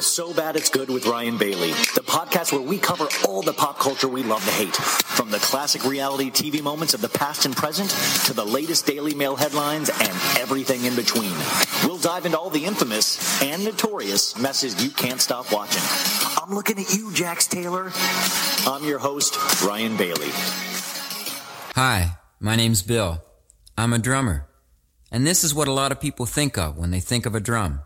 To So Bad It's Good with Ryan Bailey, the podcast where we cover all the pop culture we love to hate. From the classic reality TV moments of the past and present to the latest Daily Mail headlines and everything in between. We'll dive into all the infamous and notorious messes you can't stop watching. I'm looking at you, Jax Taylor. I'm your host, Ryan Bailey. Hi, my name's Bill. I'm a drummer. And this is what a lot of people think of when they think of a drum.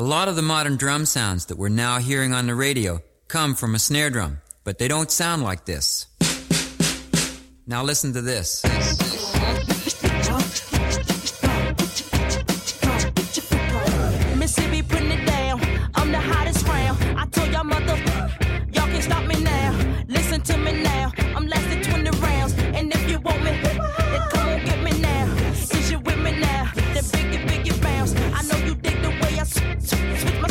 A lot of the modern drum sounds that we're now hearing on the radio come from a snare drum, but they don't sound like this. Now listen to this. Listen to me now. I'm lasting 20 rounds. And if you want me, way I s- s- switch my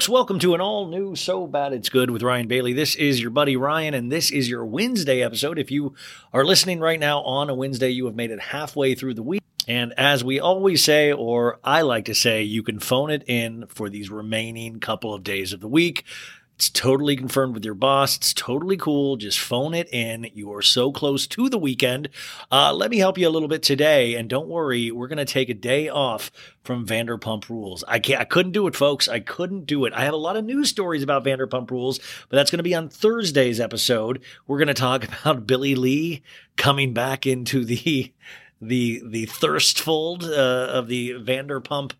Folks, welcome to an all new So Bad It's Good with Ryan Bailey. This is your buddy Ryan, and this is your Wednesday episode. If you are listening right now on a Wednesday, you have made it halfway through the week. And as we always say, or I like to say, you can phone it in for these remaining couple of days of the week. It's totally confirmed with your boss. It's totally cool. Just phone it in. You are so close to the weekend. Uh, let me help you a little bit today. And don't worry, we're going to take a day off from Vanderpump Rules. I can't, I couldn't do it, folks. I couldn't do it. I have a lot of news stories about Vanderpump Rules, but that's going to be on Thursday's episode. We're going to talk about Billie Lee coming back into the the the thirst fold uh, of the Vanderpump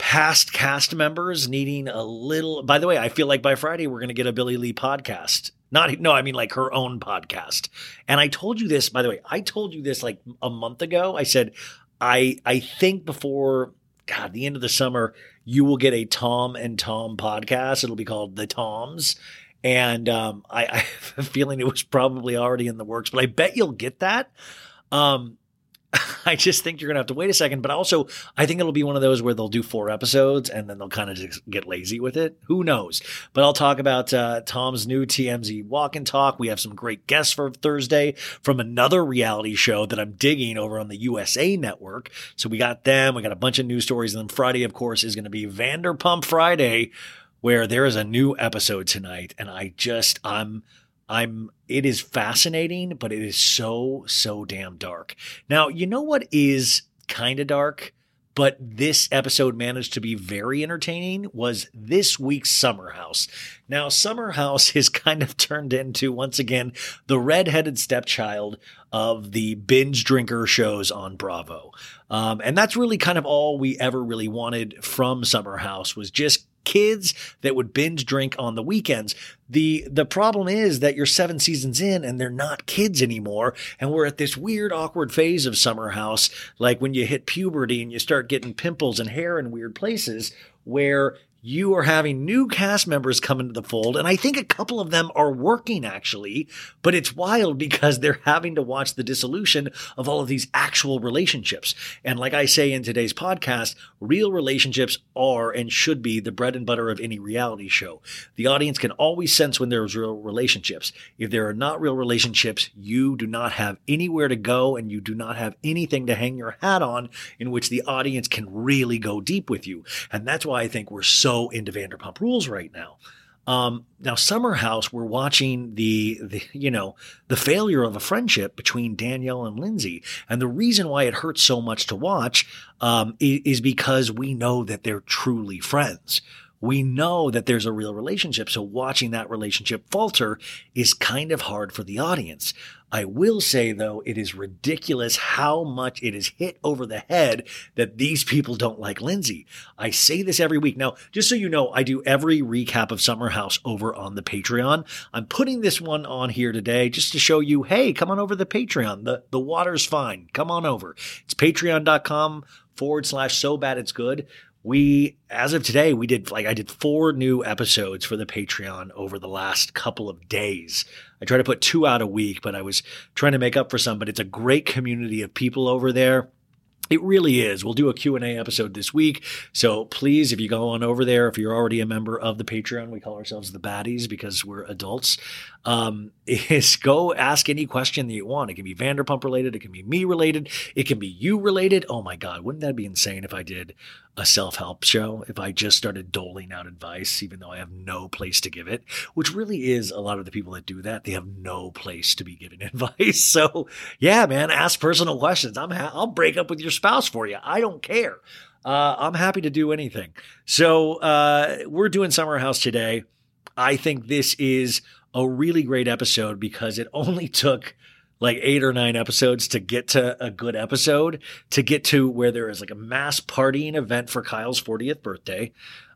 past cast members needing a little. By the way, I feel like by Friday we're going to get a Billie Lee podcast. Not no, I mean like her own podcast. And I told you this, by the way. I told you this like a month ago. I said I I think before God the end of the summer you will get a Tom and Tom podcast. It'll be called the Toms. And um, I, I have a feeling it was probably already in the works, but I bet you'll get that. Um, I just think you're going to have to wait a second. But also, I think it'll be one of those where they'll do four episodes and then they'll kind of just get lazy with it. Who knows? But I'll talk about uh, Tom's new TMZ walk and talk. We have some great guests for Thursday from another reality show that I'm digging over on the USA network. So we got them. We got a bunch of news stories. And then Friday, of course, is going to be Vanderpump Friday, where there is a new episode tonight. And I just, I'm, I'm it is fascinating, but it is so so damn dark. Now, you know what is kind of dark, but this episode managed to be very entertaining was this week's Summer House. Now, Summer House is kind of turned into once again the redheaded stepchild of the binge drinker shows on Bravo. Um, and that's really kind of all we ever really wanted from Summer House was just kids that would binge drink on the weekends. The the problem is that you're 7 seasons in and they're not kids anymore and we're at this weird awkward phase of Summer House like when you hit puberty and you start getting pimples and hair in weird places where you are having new cast members come into the fold, and I think a couple of them are working actually, but it's wild because they're having to watch the dissolution of all of these actual relationships. And like I say in today's podcast, real relationships are and should be the bread and butter of any reality show. The audience can always sense when there's real relationships. If there are not real relationships, you do not have anywhere to go and you do not have anything to hang your hat on in which the audience can really go deep with you. And that's why I think we're so into Vanderpump Rules right now. Um, now, Summer House, we're watching the, the, you know, the failure of a friendship between Danielle and Lindsay. And the reason why it hurts so much to watch, um, is, is because we know that they're truly friends. We know that there's a real relationship. So watching that relationship falter is kind of hard for the audience. I will say though, it is ridiculous how much it is hit over the head that these people don't like Lindsay. I say this every week. Now, just so you know, I do every recap of Summer House over on the Patreon. I'm putting this one on here today just to show you, hey, come on over the Patreon. The, the water's fine. Come on over. It's patreon.com forward slash so bad it's good we as of today we did like i did four new episodes for the patreon over the last couple of days i try to put two out a week but i was trying to make up for some but it's a great community of people over there it really is. We'll do a Q&A episode this week. So please, if you go on over there, if you're already a member of the Patreon, we call ourselves the baddies because we're adults, um, is go ask any question that you want. It can be Vanderpump related. It can be me related. It can be you related. Oh my God. Wouldn't that be insane if I did a self-help show? If I just started doling out advice, even though I have no place to give it, which really is a lot of the people that do that. They have no place to be giving advice. So yeah, man, ask personal questions. I'm, ha- I'll break up with your spouse for you. I don't care. Uh, I'm happy to do anything. So uh, we're doing Summer House today. I think this is a really great episode because it only took like eight or nine episodes to get to a good episode, to get to where there is like a mass partying event for Kyle's 40th birthday.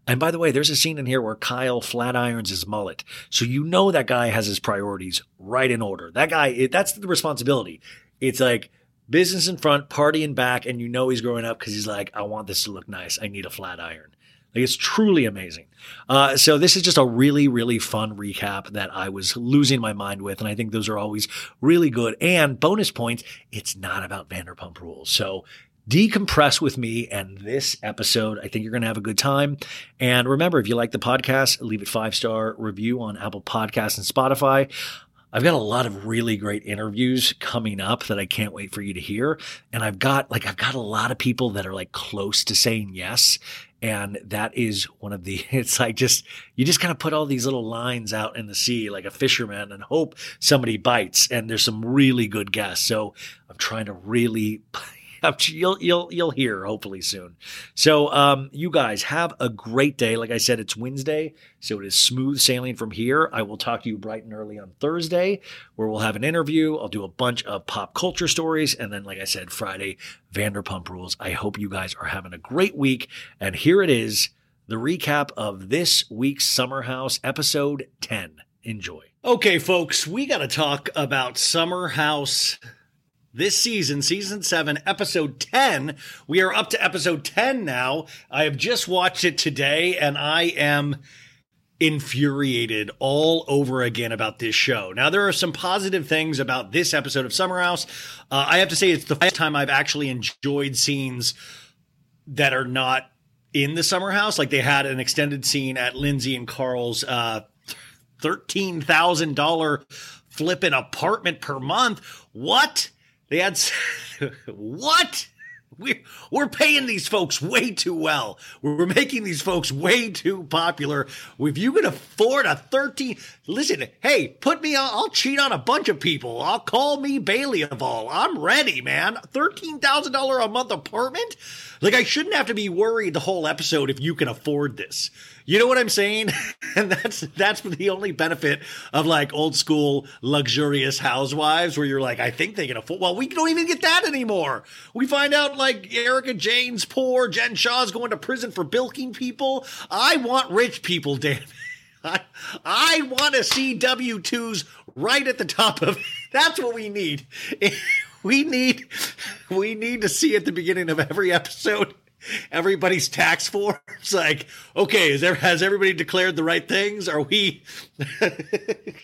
And by the way, there's a scene in here where Kyle flat irons his mullet. So you know that guy has his priorities right in order. That guy, that's the responsibility. It's like business in front, party in back, and you know he's growing up because he's like, I want this to look nice. I need a flat iron. Like it's truly amazing. Uh, so this is just a really, really fun recap that I was losing my mind with, and I think those are always really good. And bonus points, it's not about Vanderpump Rules. So decompress with me and this episode. I think you're going to have a good time. And remember, if you like the podcast, leave it five star review on Apple Podcasts and Spotify. I've got a lot of really great interviews coming up that I can't wait for you to hear. And I've got like, I've got a lot of people that are like close to saying yes. And that is one of the, it's like just, you just kind of put all these little lines out in the sea like a fisherman and hope somebody bites. And there's some really good guests. So I'm trying to really you'll you'll you'll hear hopefully soon. So um, you guys have a great day. Like I said, it's Wednesday, so it is smooth sailing from here. I will talk to you bright and early on Thursday, where we'll have an interview. I'll do a bunch of pop culture stories, and then, like I said, Friday Vanderpump Rules. I hope you guys are having a great week. And here it is, the recap of this week's Summer House episode ten. Enjoy. Okay, folks, we got to talk about Summer House this season, season seven, episode 10. We are up to episode 10 now. I have just watched it today and I am infuriated all over again about this show. Now, there are some positive things about this episode of Summer House. Uh, I have to say, it's the first time I've actually enjoyed scenes that are not in the Summer House. Like they had an extended scene at Lindsay and Carl's uh, $13,000 flipping apartment per month. What? They had what? We're, we're paying these folks way too well. We're making these folks way too popular. If you can afford a 13, listen, hey, put me on, I'll cheat on a bunch of people. I'll call me Bailey of all. I'm ready, man. $13,000 a month apartment? Like, I shouldn't have to be worried the whole episode if you can afford this. You know what I'm saying? and that's that's the only benefit of like old school luxurious housewives where you're like, I think they can afford well, we don't even get that anymore. We find out like Erika Jayne's poor, Jen Shah's going to prison for bilking people. I want rich people, damn it. I, I want to see W 2s right at the top of That's what we need. We need we need to see at the beginning of every episode everybody's tax forms like okay is there has everybody declared the right things are we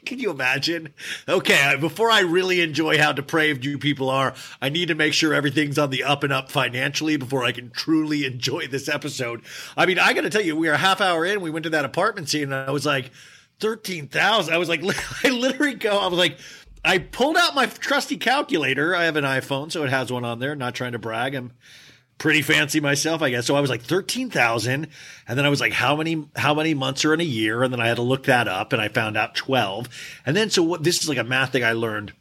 can you imagine okay before i really enjoy how depraved you people are i need to make sure everything's on the up and up financially before i can truly enjoy this episode i mean i gotta tell you we are a half hour in we went to that apartment scene and i was like 13000 i was like i literally go i was like I pulled out my trusty calculator. I have an iPhone, so it has one on there. Not trying to brag. I'm pretty fancy myself, I guess. So I was like 13,000. And then I was like, how many, how many months are in a year? And then I had to look that up and I found out 12. And then, so what, this is like a math thing I learned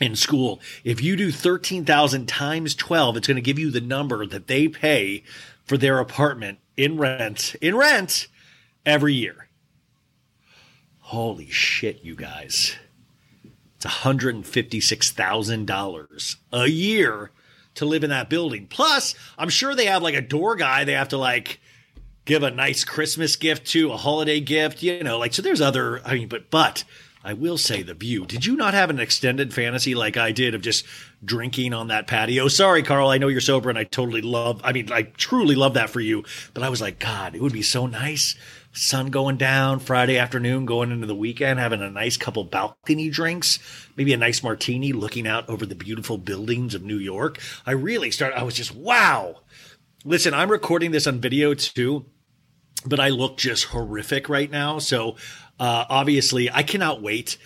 in school. If you do 13,000 times 12, it's going to give you the number that they pay for their apartment in rent, in rent every year. Holy shit, you guys. It's $156,000 a year to live in that building. Plus, I'm sure they have like a door guy they have to like give a nice Christmas gift to, a holiday gift, you know, like so there's other I mean, but but I will say the view. Did you not have an extended fantasy like I did of just drinking on that patio? Sorry, Carl, I know you're sober and I totally love I mean, I truly love that for you, but I was like, God, it would be so nice sun going down Friday afternoon, going into the weekend, having a nice couple balcony drinks, maybe a nice martini, looking out over the beautiful buildings of New York. I really started, I was just, wow. Listen, I'm recording this on video too, but I look just horrific right now. So, uh, obviously, I cannot wait.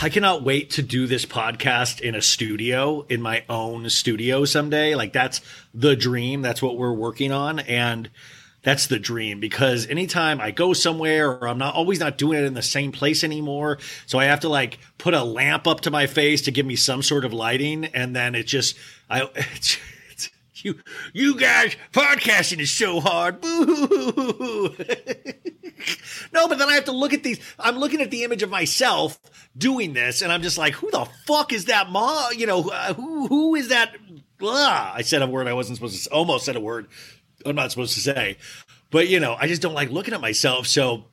I cannot wait to do this podcast in a studio, in my own studio someday. Like, that's the dream. That's what we're working on. And, that's the dream because anytime I go somewhere or I'm not always not doing it in the same place anymore. So I have to like put a lamp up to my face to give me some sort of lighting. And then it just, I, it's, it's, you, you guys, podcasting is so hard. No, but then I have to look at these. I'm looking at the image of myself doing this, and I'm just like, who the fuck is that mom? You know, who who is that? Blah. I said a word I wasn't supposed to. Almost said a word I'm not supposed to say. But you know, I just don't like looking at myself. So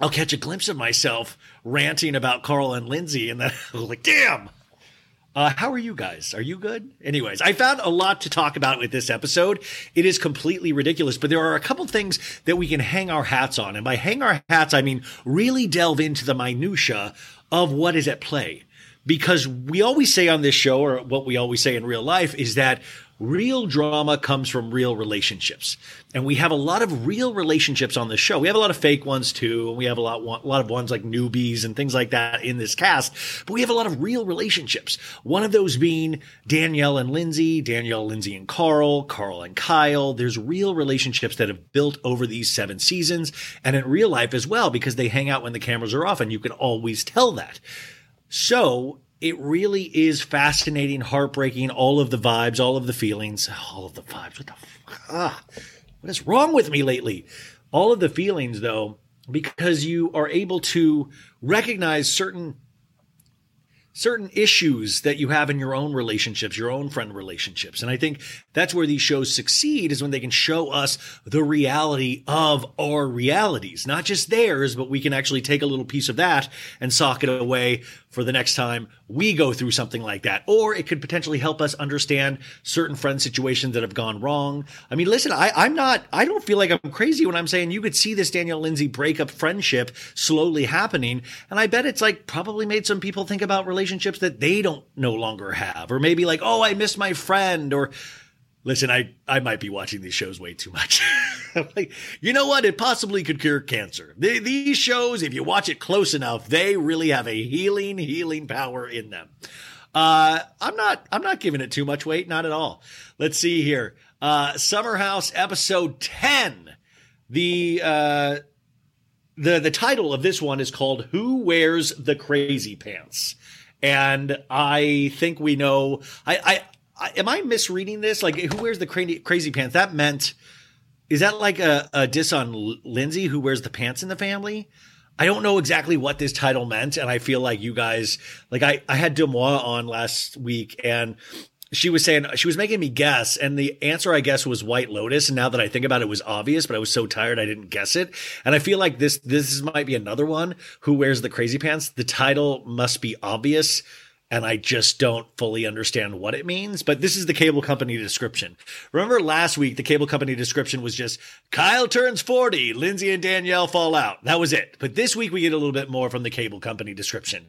I'll catch a glimpse of myself ranting about Carl and Lindsay, and then I'm like, damn. Uh, how are you guys? Are you good? Anyways, I found a lot to talk about with this episode. It is completely ridiculous, but there are a couple things that we can hang our hats on. And by hang our hats, I mean really delve into the minutia of what is at play. Because we always say on this show, or what we always say in real life, is that real drama comes from real relationships. And we have a lot of real relationships on this show. We have a lot of fake ones too. And we have a lot, a lot of ones like newbies and things like that in this cast. But we have a lot of real relationships. One of those being Danielle and Lindsay, Danielle, Lindsay and Carl, Carl and Kyle. There's real relationships that have built over these seven seasons and in real life as well because they hang out when the cameras are off and you can always tell that. So it really is fascinating, heartbreaking, all of the vibes, all of the feelings, all of the vibes. What the fuck? Ah, what is wrong with me lately? All of the feelings, though, because you are able to recognize certain certain issues that you have in your own relationships, your own friend relationships. And I think that's where these shows succeed is when they can show us the reality of our realities, not just theirs, but we can actually take a little piece of that and sock it away for the next time we go through something like that. Or it could potentially help us understand certain friend situations that have gone wrong. I mean, listen, I, I'm not, I don't feel like I'm crazy when I'm saying you could see this Danielle Lindsay breakup friendship slowly happening. And I bet it's like probably made some people think about relationships that they don't no longer have. Or maybe like, oh, I miss my friend. Or listen, I, I might be watching these shows way too much. like, you know what? It possibly could cure cancer. The, these shows, if you watch it close enough, they really have a healing, healing power in them. Uh, I'm not, I'm not giving it too much weight. Not at all. Let's see here. Uh, Summer House episode 10. The, uh, the, the title of this one is called Who Wears the Crazy Pants? And I think we know, I, I, Am I misreading this? Like, who wears the crazy, crazy pants? That meant, is that like a, a diss on Lindsay who wears the pants in the family? I don't know exactly what this title meant. And I feel like you guys, like I, I had Demois on last week and she was saying, she was making me guess. And the answer, I guess, was White Lotus. And now that I think about it, it was obvious, but I was so tired I didn't guess it. And I feel like this, this might be another one who wears the crazy pants. The title must be obvious and I just don't fully understand what it means. But this is the cable company description. Remember last week, the cable company description was just Kyle turns 40, Lindsay and Danielle fall out. That was it. But this week, we get a little bit more from the cable company description.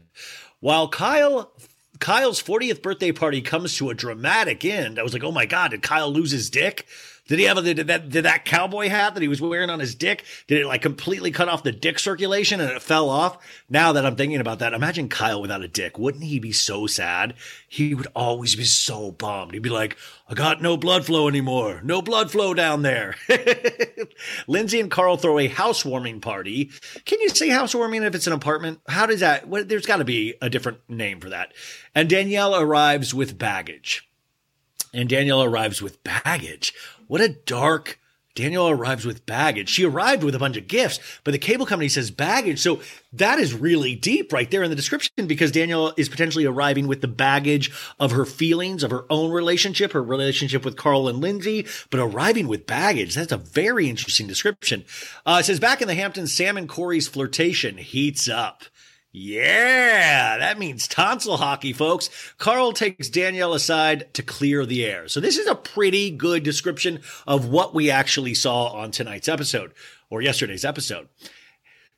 While Kyle Kyle's 40th birthday party comes to a dramatic end. I was like, oh my God, did Kyle lose his dick? Did he have a, did that, did that cowboy hat that he was wearing on his dick? Did it like completely cut off the dick circulation and it fell off? Now that I'm thinking about that, imagine Kyle without a dick. Wouldn't he be so sad? He would always be so bummed. He'd be like, I got no blood flow anymore. No blood flow down there. Lindsay and Carl throw a housewarming party. Can you say housewarming if it's an apartment? How does that, there's got to be a different name for that. And Danielle arrives with baggage. And Danielle arrives with baggage. What a dark. Danielle arrives with baggage. She arrived with a bunch of gifts, but the cable company says baggage. So that is really deep right there in the description because Danielle is potentially arriving with the baggage of her feelings, of her own relationship, her relationship with Carl and Lindsay, but arriving with baggage. That's a very interesting description. Uh, it says back in the Hamptons, Sam and Corey's flirtation heats up. Yeah, that means tonsil hockey, folks. Carl takes Danielle aside to clear the air. So this is a pretty good description of what we actually saw on tonight's episode or yesterday's episode.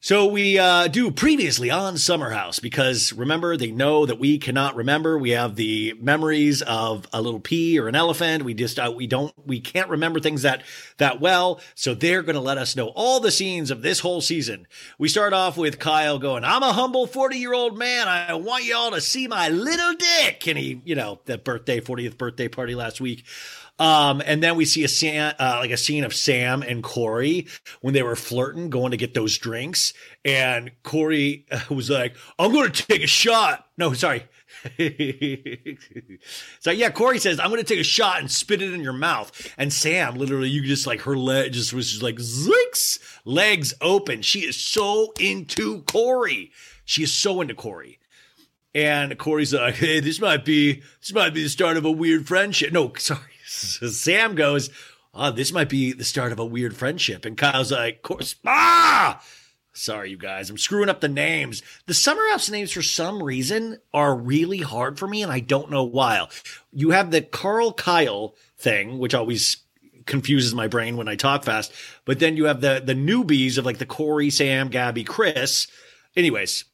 So we uh, do previously on Summer House because remember they know that we cannot remember. We have the memories of a little pea or an elephant. We just uh, we don't we can't remember things that that well. So they're going to let us know all the scenes of this whole season. We start off with Kyle going, "I'm a humble 40 year old man. I want y'all to see my little dick." And he, you know, that birthday 40th birthday party last week. Um, and then we see a Sam, uh, like a scene of Sam and Corey when they were flirting, going to get those drinks. And Corey uh, was like, I'm going to take a shot. No, sorry. so yeah, Corey says, I'm going to take a shot and spit it in your mouth. And Sam, literally, you just like her leg just was just like zinks, legs open. She is so into Corey. She is so into Corey. And Corey's like, hey, this might be, this might be the start of a weird friendship. No, sorry. Sam goes, oh, this might be the start of a weird friendship. And Kyle's like, course, ah! Sorry, you guys. I'm screwing up the names. The Summer House names, for some reason, are really hard for me, and I don't know why. You have the Carl Kyle thing, which always confuses my brain when I talk fast. But then you have the the newbies of like the Corey, Sam, Gabby, Chris. Anyways,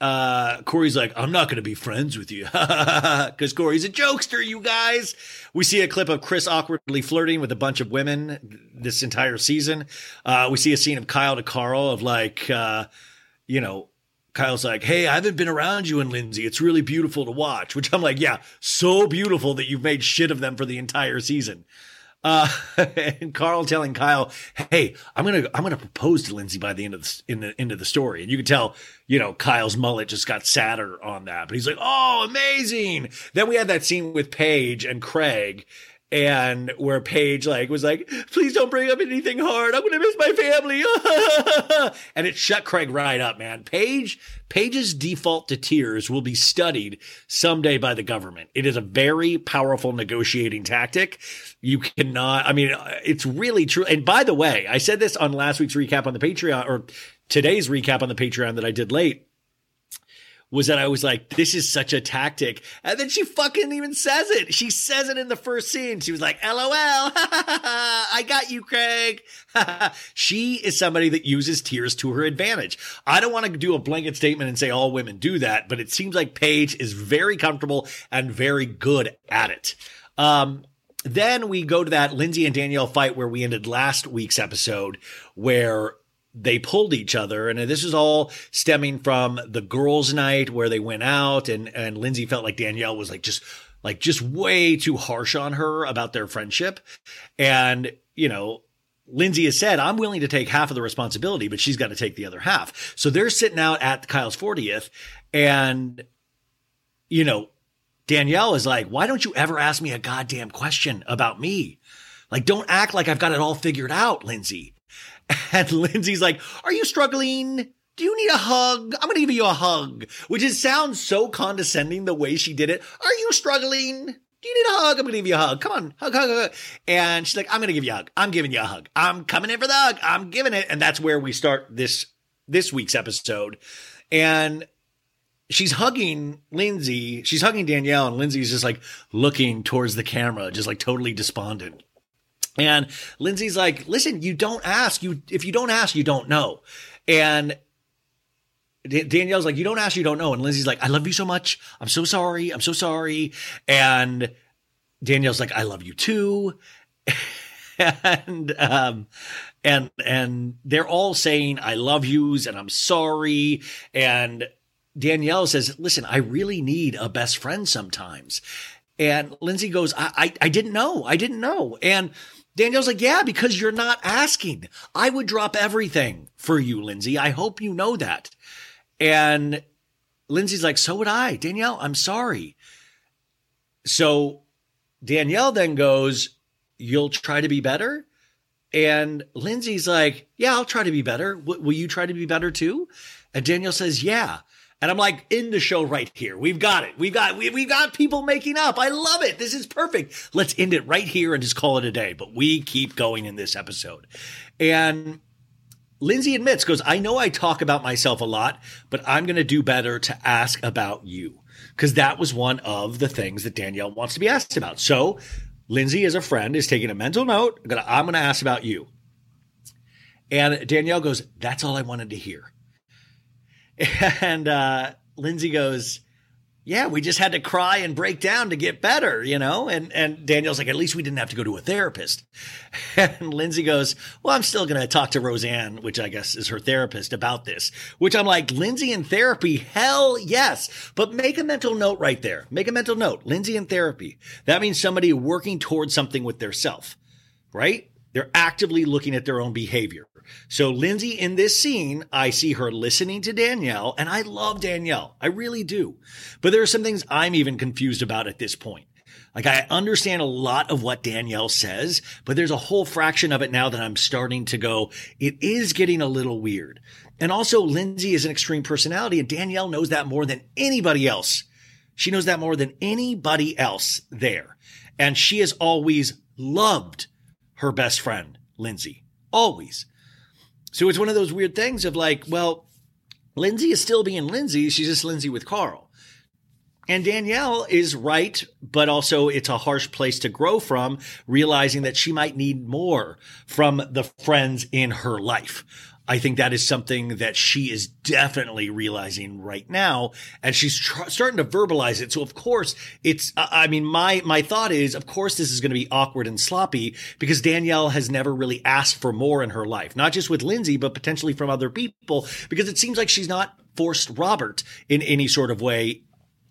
uh, Corey's like, I'm not going to be friends with you because Corey's a jokester, you guys. We see a clip of Chris awkwardly flirting with a bunch of women this entire season. Uh, we see a scene of Kyle to Carl of like, uh, you know, Kyle's like, Hey, I haven't been around you and Lindsay. It's really beautiful to watch, which I'm like, Yeah, so beautiful that you've made shit of them for the entire season. Uh, and Carl telling Kyle, "Hey, I'm gonna I'm gonna propose to Lindsay by the end of the in the end of the story." And you can tell, you know, Kyle's mullet just got sadder on that. But he's like, "Oh, amazing!" Then we had that scene with Paige and Craig, and where Paige like was like, "Please don't bring up anything hard. I'm gonna miss my family." and it shut Craig right up, man. Paige Paige's default to tears will be studied someday by the government. It is a very powerful negotiating tactic. You cannot. I mean, it's really true. And by the way, I said this on last week's recap on the Patreon or today's recap on the Patreon that I did late was that I was like, this is such a tactic. And then she fucking even says it. She says it in the first scene. She was like, LOL, I got you, Craig. she is somebody that uses tears to her advantage. I don't want to do a blanket statement and say all women do that, but it seems like Paige is very comfortable and very good at it. Um, then we go to that Lindsay and Danielle fight where we ended last week's episode, where they pulled each other. And this is all stemming from the girls' night where they went out and, and Lindsay felt like Danielle was like just like just way too harsh on her about their friendship. And, you know, Lindsay has said, I'm willing to take half of the responsibility, but she's got to take the other half. So they're sitting out at Kyle's 40th and, you know, Danielle is like, why don't you ever ask me a goddamn question about me? Like, don't act like I've got it all figured out, Lindsay. And Lindsay's like, Are you struggling? Do you need a hug? I'm going to give you a hug, which is sounds so condescending the way she did it. Are you struggling? Do you need a hug? I'm going to give you a hug. Come on, hug, hug, hug. And she's like, I'm going to give you a hug. I'm giving you a hug. I'm coming in for the hug. I'm giving it. And that's where we start this, this week's episode. And she's hugging Lindsay. She's hugging Danielle and Lindsay's just like looking towards the camera, just like totally despondent. And Lindsay's like, listen, you don't ask. You if you don't ask, you don't know. And Danielle's like, you don't ask, you don't know. And Lindsay's like, I love you so much. I'm so sorry. I'm so sorry. And Danielle's like, I love you too. and um and and they're all saying I love yous and I'm sorry. And Danielle says, listen, I really need a best friend sometimes. And Lindsay goes, I, I, I didn't know. I didn't know. And Danielle's like, yeah, because you're not asking. I would drop everything for you, Lindsay. I hope you know that. And Lindsay's like, so would I. Danielle, I'm sorry. So Danielle then goes, you'll try to be better? And Lindsay's like, yeah, I'll try to be better. W- will you try to be better too? And Danielle says, yeah. And I'm like, in the show right here. We've got it. We've got, we, we've got people making up. I love it. This is perfect. Let's end it right here and just call it a day. But we keep going in this episode. And Lindsay admits, goes, I know I talk about myself a lot, but I'm going to do better to ask about you. Cause that was one of the things that Danielle wants to be asked about. So Lindsay, as a friend, is taking a mental note. I'm going to ask about you. And Danielle goes, that's all I wanted to hear. And uh, Lindsay goes, yeah, we just had to cry and break down to get better, you know? And and Daniel's like, at least we didn't have to go to a therapist. And Lindsay goes, Well, I'm still gonna talk to Roseanne, which I guess is her therapist, about this. Which I'm like, Lindsay in therapy, hell yes. But make a mental note right there. Make a mental note. Lindsay in therapy. That means somebody working towards something with their self, right? They're actively looking at their own behavior. So Lindsay in this scene, I see her listening to Danielle and I love Danielle. I really do. But there are some things I'm even confused about at this point. Like I understand a lot of what Danielle says, but there's a whole fraction of it now that I'm starting to go, it is getting a little weird. And also Lindsay is an extreme personality and Danielle knows that more than anybody else. She knows that more than anybody else there. And she has always loved her best friend, Lindsay. Always. So it's one of those weird things of like, well, Lindsay is still being Lindsay. She's just Lindsay with Carl. And Danielle is right, but also it's a harsh place to grow from, realizing that she might need more from the friends in her life. I think that is something that she is definitely realizing right now, and she's tr- starting to verbalize it. So of course, it's. I mean, my my thought is, of course, this is going to be awkward and sloppy because Danielle has never really asked for more in her life, not just with Lindsay, but potentially from other people, because it seems like she's not forced Robert in any sort of way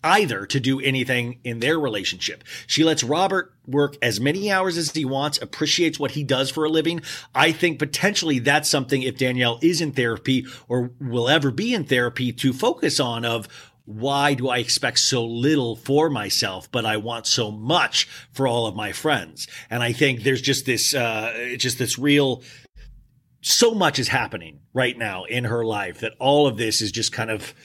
either to do anything in their relationship. She lets Robert work as many hours as he wants, appreciates what he does for a living. I think potentially that's something if Danielle is in therapy or will ever be in therapy to focus on of why do I expect so little for myself, but I want so much for all of my friends? And I think there's just this, uh, just this real, so much is happening right now in her life that all of this is just kind of,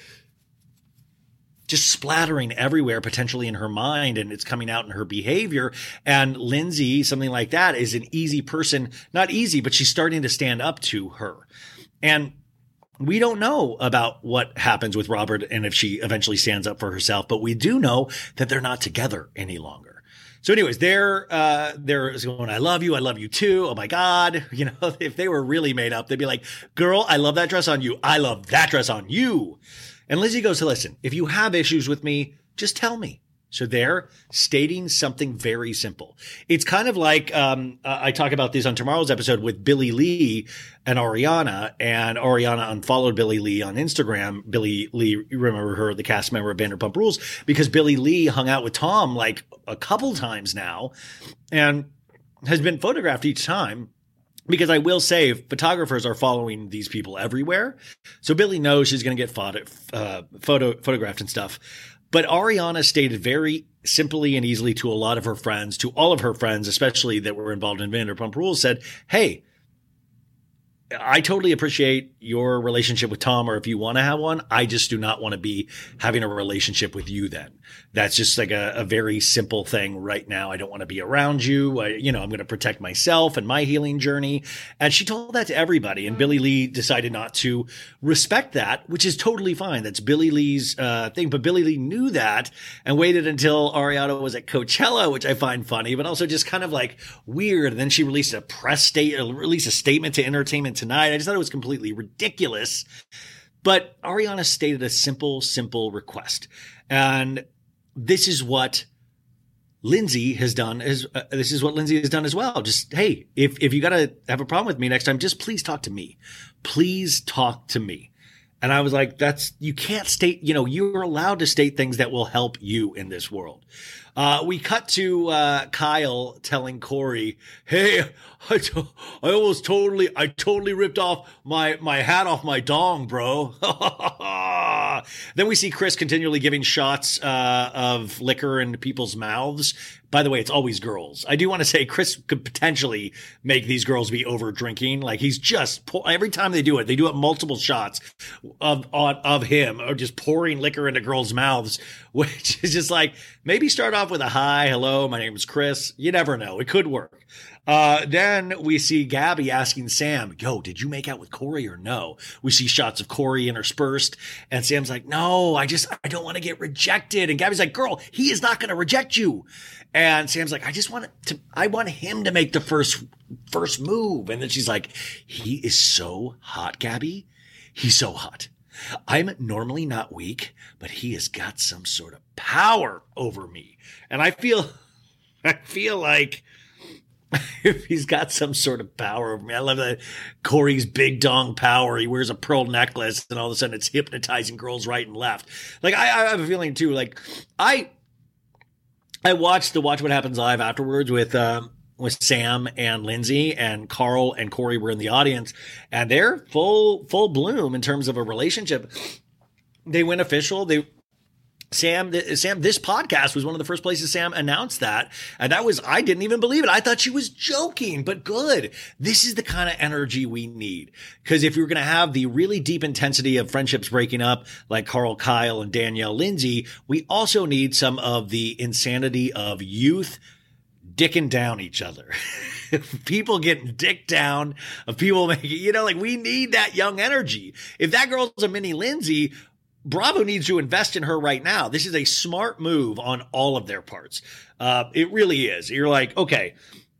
just splattering everywhere potentially in her mind and it's coming out in her behavior. And Lindsay, something like that is an easy person, not easy, but she's starting to stand up to her. And we don't know about what happens with Robert and if she eventually stands up for herself, but we do know that they're not together any longer. So, anyways, they're uh, they're going. I love you. I love you too. Oh my god! You know, if they were really made up, they'd be like, "Girl, I love that dress on you. I love that dress on you." And Lizzie goes, listen, if you have issues with me, just tell me. So they're stating something very simple. It's kind of like um, I talk about this on tomorrow's episode with Billie Lee and Ariana, and Ariana unfollowed Billie Lee on Instagram. Billie Lee, you remember her, the cast member of Vanderpump Rules, because Billie Lee hung out with Tom like a couple times now, and has been photographed each time because I will say photographers are following these people everywhere. So Billie knows she's going to get photo, uh, photo, photographed and stuff. But Ariana stated very simply and easily to a lot of her friends, to all of her friends, especially that were involved in Vanderpump Rules, said, Hey, I totally appreciate your relationship with Tom, or if you want to have one, I just do not want to be having a relationship with you then. That's just like a, a very simple thing right now. I don't want to be around you. I, you know, I'm going to protect myself and my healing journey. And she told that to everybody. And Billie Lee decided not to respect that, which is totally fine. That's Billie Lee's uh, thing. But Billie Lee knew that and waited until Ariana was at Coachella, which I find funny, but also just kind of like weird. And then she released a press state, released a statement to Entertainment Tonight. I just thought it was completely ridiculous. But Ariana stated a simple, simple request. And this is what Lindsay has done as uh, this is what Lindsay has done as well. Just hey, if if you got to have a problem with me next time, just please talk to me. Please talk to me. And I was like, that's you can't state, you know, you're allowed to state things that will help you in this world. Uh, we cut to uh, Kyle telling Corey, "Hey, I, I almost totally, I totally ripped off my my hat off my dong, bro." then we see Chris continually giving shots uh, of liquor into people's mouths. By the way, it's always girls. I do want to say Chris could potentially make these girls be over drinking. Like he's just pour- every time they do it, they do it multiple shots of on, of him or just pouring liquor into girls' mouths, which is just like maybe start off with a hi, hello, my name is Chris. You never know, it could work. Uh, then we see Gabby asking Sam, yo, did you make out with Corey or no? We see shots of Corey interspersed and Sam's like, no, I just, I don't want to get rejected. And Gabby's like, girl, he is not going to reject you. And Sam's like, I just want to, I want him to make the first, first move. And then she's like, he is so hot, Gabby. He's so hot. I'm normally not weak, but he has got some sort of power over me. And I feel, I feel like if he's got some sort of power over me. I love that Corey's big dong power. He wears a pearl necklace and all of a sudden it's hypnotizing girls right and left. Like I, I have a feeling too, like I, I watched the Watch What Happens Live afterwards with, um, with Sam and Lindsay and Carl and Corey were in the audience and they're full, full bloom in terms of a relationship. They went official. They, Sam, th- Sam, this podcast was one of the first places Sam announced that. And that was, I didn't even believe it. I thought she was joking, but good. This is the kind of energy we need. Cause if you're going to have the really deep intensity of friendships breaking up, like Carl Kyle and Danielle Lindsay, we also need some of the insanity of youth dicking down each other. people getting dicked down, of people making, you know, like we need that young energy. If that girl's a mini Lindsay, Bravo needs to invest in her right now. This is a smart move on all of their parts. Uh, it really is. You're like, okay,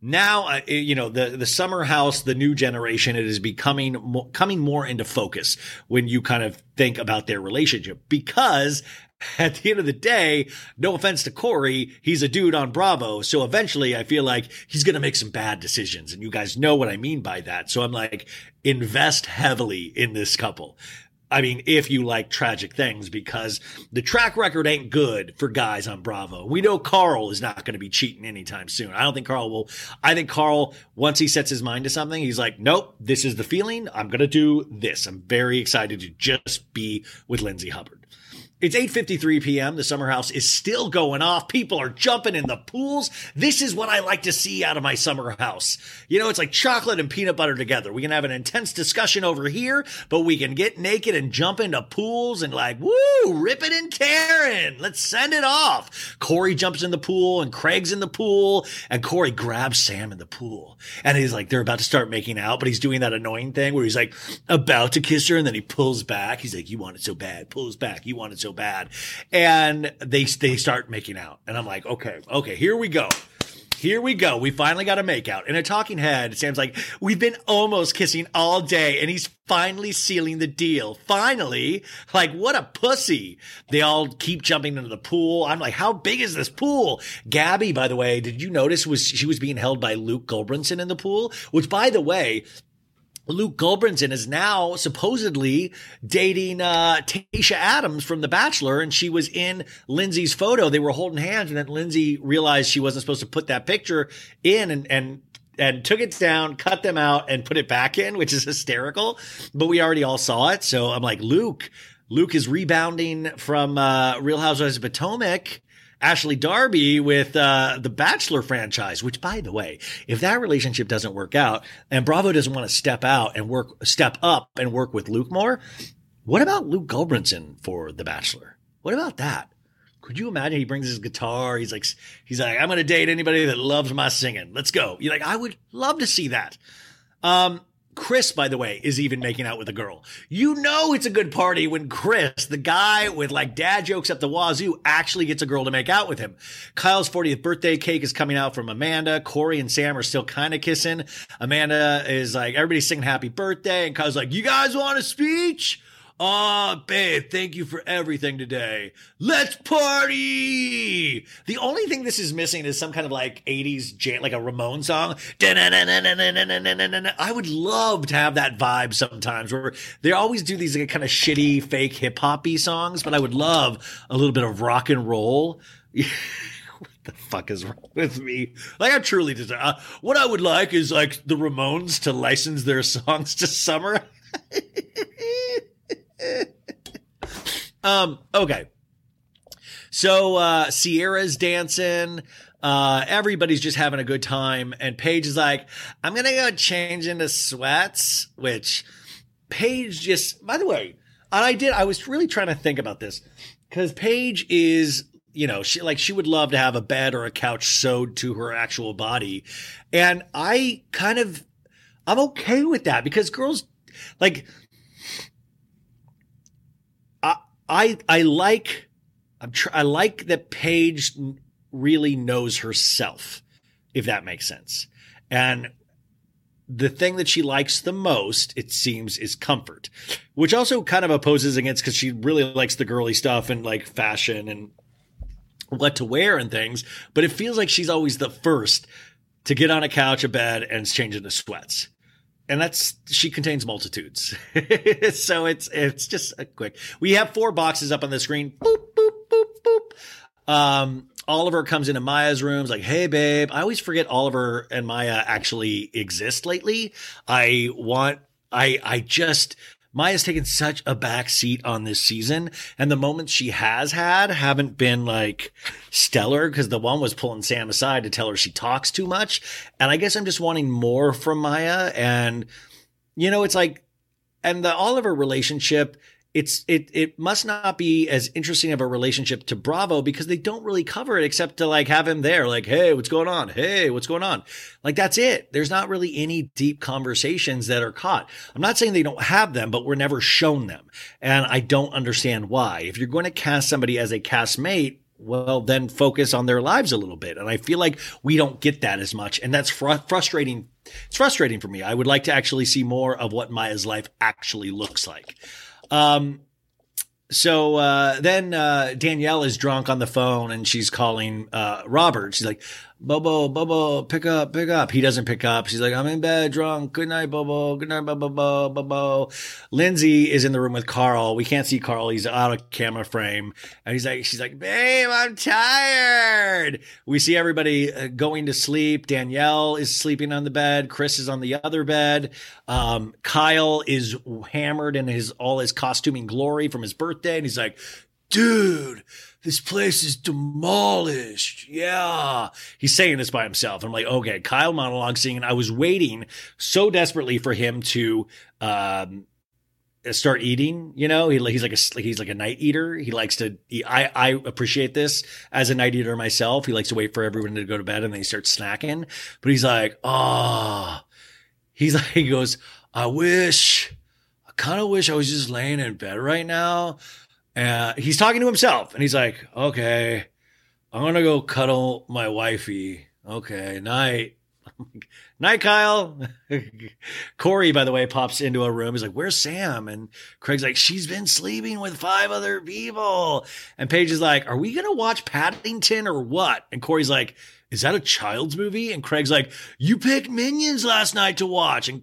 now uh, you know the the summer house, the new generation. It is becoming mo- coming more into focus when you kind of think about their relationship because. At the end of the day, no offense to Corey, he's a dude on Bravo. So eventually I feel like he's going to make some bad decisions. And you guys know what I mean by that. So I'm like, invest heavily in this couple. I mean, if you like tragic things, because the track record ain't good for guys on Bravo. We know Carl is not going to be cheating anytime soon. I don't think Carl will. I think Carl, once he sets his mind to something, he's like, nope, this is the feeling. I'm going to do this. I'm very excited to just be with Lindsay Hubbard. It's 8:53 p.m. The summer house is still going off. People are jumping in the pools. This is what I like to see out of my summer house. You know, it's like chocolate and peanut butter together. We can have an intense discussion over here, but we can get naked and jump into pools and like, woo, rip it and tearing. Let's send it off. Corey jumps in the pool and Craig's in the pool and Corey grabs Sam in the pool. And he's like, they're about to start making out, but he's doing that annoying thing where he's like about to kiss her and then he pulls back. He's like, you want it so bad. Pulls back. You want it so bad. And they, they start making out. And I'm like, okay, okay, here we go. Here we go. We finally got a makeout. In a talking head, Sam's like, we've been almost kissing all day and he's finally sealing the deal. Finally. Like, what a pussy. They all keep jumping into the pool. I'm like, how big is this pool? Gabby, by the way, did you notice was she was being held by Luke Gulbranson in the pool? Which, by the way, Luke Gulbranson is now supposedly dating uh, Tasha Adams from The Bachelor, and she was in Lindsay's photo. They were holding hands, and then Lindsay realized she wasn't supposed to put that picture in, and and and took it down, cut them out, and put it back in, which is hysterical. But we already all saw it, so I'm like, Luke, Luke is rebounding from uh, Real Housewives of Potomac. Ashley Darby with uh, the Bachelor franchise, which, by the way, if that relationship doesn't work out and Bravo doesn't want to step out and work, step up and work with Luke more, what about Luke Gulbranson for The Bachelor? What about that? Could you imagine he brings his guitar? He's like, he's like, I'm going to date anybody that loves my singing. Let's go. You're like, I would love to see that. Um, Chris, by the way, is even making out with a girl. You know it's a good party when Chris, the guy with like dad jokes at the wazoo, actually gets a girl to make out with him. Kyle's 40th birthday cake is coming out from Amanda. Corey and Sam are still kind of kissing. Amanda is like, everybody's singing happy birthday. And Kyle's like, you guys want a speech? Aw, babe, thank you for everything today. Let's party! The only thing this is missing is some kind of like 80s jam, like a Ramon song. I would love to have that vibe sometimes where they always do these like, kind of shitty, fake hip hoppy songs, but I would love a little bit of rock and roll. what the fuck is wrong with me? Like, I'm truly just, uh, what I would like is like the Ramones to license their songs to summer. um, okay. So uh Ciara's dancing. Uh, everybody's just having a good time, and Paige is like, "I'm gonna go change into sweats." Which Paige just, by the way, and I did. I was really trying to think about this because Paige is, you know, she like she would love to have a bed or a couch sewed to her actual body, and I kind of, I'm okay with that because girls, like, I I like I'm tr- I like that Paige really knows herself, if that makes sense. And the thing that she likes the most, it seems, is comfort, which also kind of opposes against because she really likes the girly stuff and like fashion and what to wear and things. But it feels like she's always the first to get on a couch, a bed, and change into sweats and that's she contains multitudes. so it's it's just a quick. We have four boxes up on the screen. Boop boop boop boop. Um, Oliver comes into Mya's rooms like, "Hey babe, I always forget Oliver and Mya actually exist lately. I want I I just Mya's taken such a back seat on this season, and the moments she has had haven't been like stellar because the one was pulling Sam aside to tell her she talks too much. And I guess I'm just wanting more from Mya. And, you know, it's like, and the Oliver relationship it's it it must not be as interesting of a relationship to Bravo because they don't really cover it except to like have him there, like, hey, what's going on? Hey, what's going on? Like that's it. There's not really any deep conversations that are caught. I'm not saying they don't have them, but we're never shown them, and I don't understand why. If you're going to cast somebody as a castmate, well, then focus on their lives a little bit. And I feel like we don't get that as much. And that's fr- frustrating. It's frustrating for me. I would like to actually see more of what Mya's life actually looks like. Um, so uh, then uh, Danielle is drunk on the phone and she's calling uh, Robert. She's like, Bobo, Bobo, pick up, pick up. He doesn't pick up. She's like, I'm in bed, drunk. Good night, Bobo. Good night, Bobo, Bobo, Bobo. Lindsay is in the room with Carl. We can't see Carl. He's out of camera frame. And he's like, she's like, babe, I'm tired. We see everybody uh, going to sleep. Danielle is sleeping on the bed. Chris is on the other bed. Um, Kyle is hammered in his, all his costuming glory from his birthday. And he's like, dude, this place is demolished. Yeah. He's saying this by himself. I'm like, okay, Kyle monologue singing. I was waiting so desperately for him to, um, start eating you know he, he's like a he's like a night eater he likes to i i appreciate this as a night eater myself he likes to wait for everyone to go to bed and then he starts snacking but he's like oh he's like he goes i wish i kind of wish i was just laying in bed right now and he's talking to himself and he's like, okay, I'm going to go cuddle my wifey. Okay, night. night, Kyle. Corey, by the way, pops into a room. He's like, where's Sam? And Craig's like, she's been sleeping with five other people. And Paige is like, are we going to watch Paddington or what? And Corey's like, is that a child's movie? And Craig's like, you picked Minions last night to watch. And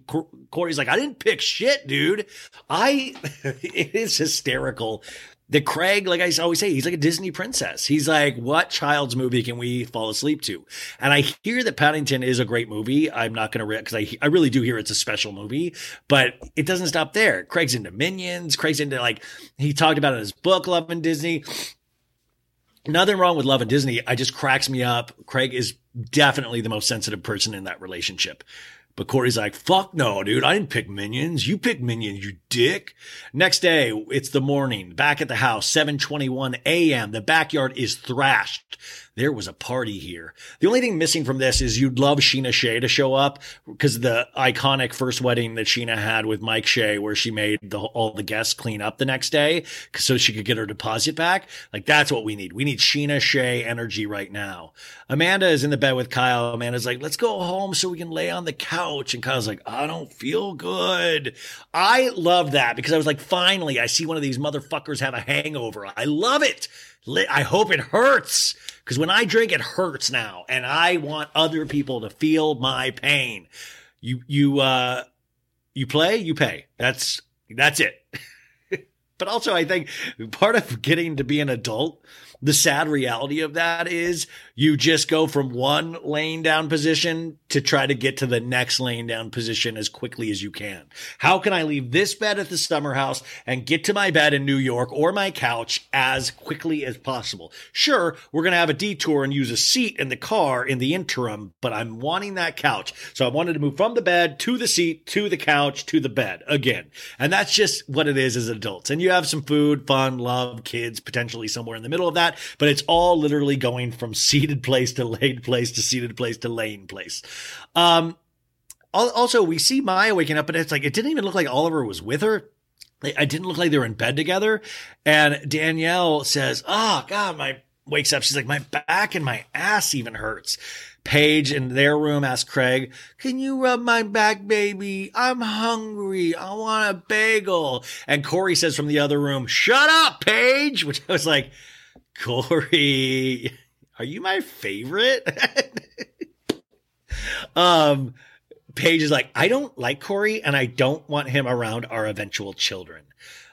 Corey's like, I didn't pick shit, dude. I, it is hysterical that Craig, like I always say, he's like a Disney princess. He's like, what child's movie can we fall asleep to? And I hear that Paddington is a great movie. I'm not going to, because I, I really do hear it's a special movie, but it doesn't stop there. Craig's into Minions. Craig's into like, he talked about in his book, Love and Disney. Nothing wrong with Love and Disney. I just cracks me up. Craig is definitely the most sensitive person in that relationship. But Corey's like, fuck no, dude. I didn't pick minions. You picked minions, you dick. Next day, it's the morning. Back at the house, 721 a.m. The backyard is thrashed there was a party here. The only thing missing from this is you'd love Scheana Shay to show up because the iconic first wedding that Scheana had with Mike Shay, where she made the, all the guests clean up the next day so she could get her deposit back. Like that's what we need. We need Scheana Shay energy right now. Amanda is in the bed with Kyle. Amanda's like, let's go home so we can lay on the couch. And Kyle's like, I don't feel good. I love that because I was like, finally, I see one of these motherfuckers have a hangover. I love it. I hope it hurts because when I drink, it hurts now, and I want other people to feel my pain. You you uh you play, you pay. That's that's it. but also, I think part of getting to be an adult the sad reality of that is you just go from one laying down position to try to get to the next laying down position as quickly as you can. How can I leave this bed at the summer house and get to my bed in New York or my couch as quickly as possible? Sure, we're going to have a detour and use a seat in the car in the interim, but I'm wanting that couch. So I wanted to move from the bed to the seat to the couch to the bed again. And that's just what it is as adults. And you have some food, fun, love, kids, potentially somewhere in the middle of that but it's all literally going from seated place to laid place to seated place to laying place. Um, also, we see Mya waking up, and it's like it didn't even look like Oliver was with her. It didn't look like they were in bed together. And Danielle says, "Oh God, my." Wakes up. She's like, my back and my ass even hurts. Paige in their room asks Craig, can you rub my back, baby? I'm hungry. I want a bagel. And Corey says from the other room, shut up, Paige, which I was like, Corey, are you my favorite? um, Paige is like, I don't like Corey and I don't want him around our eventual children.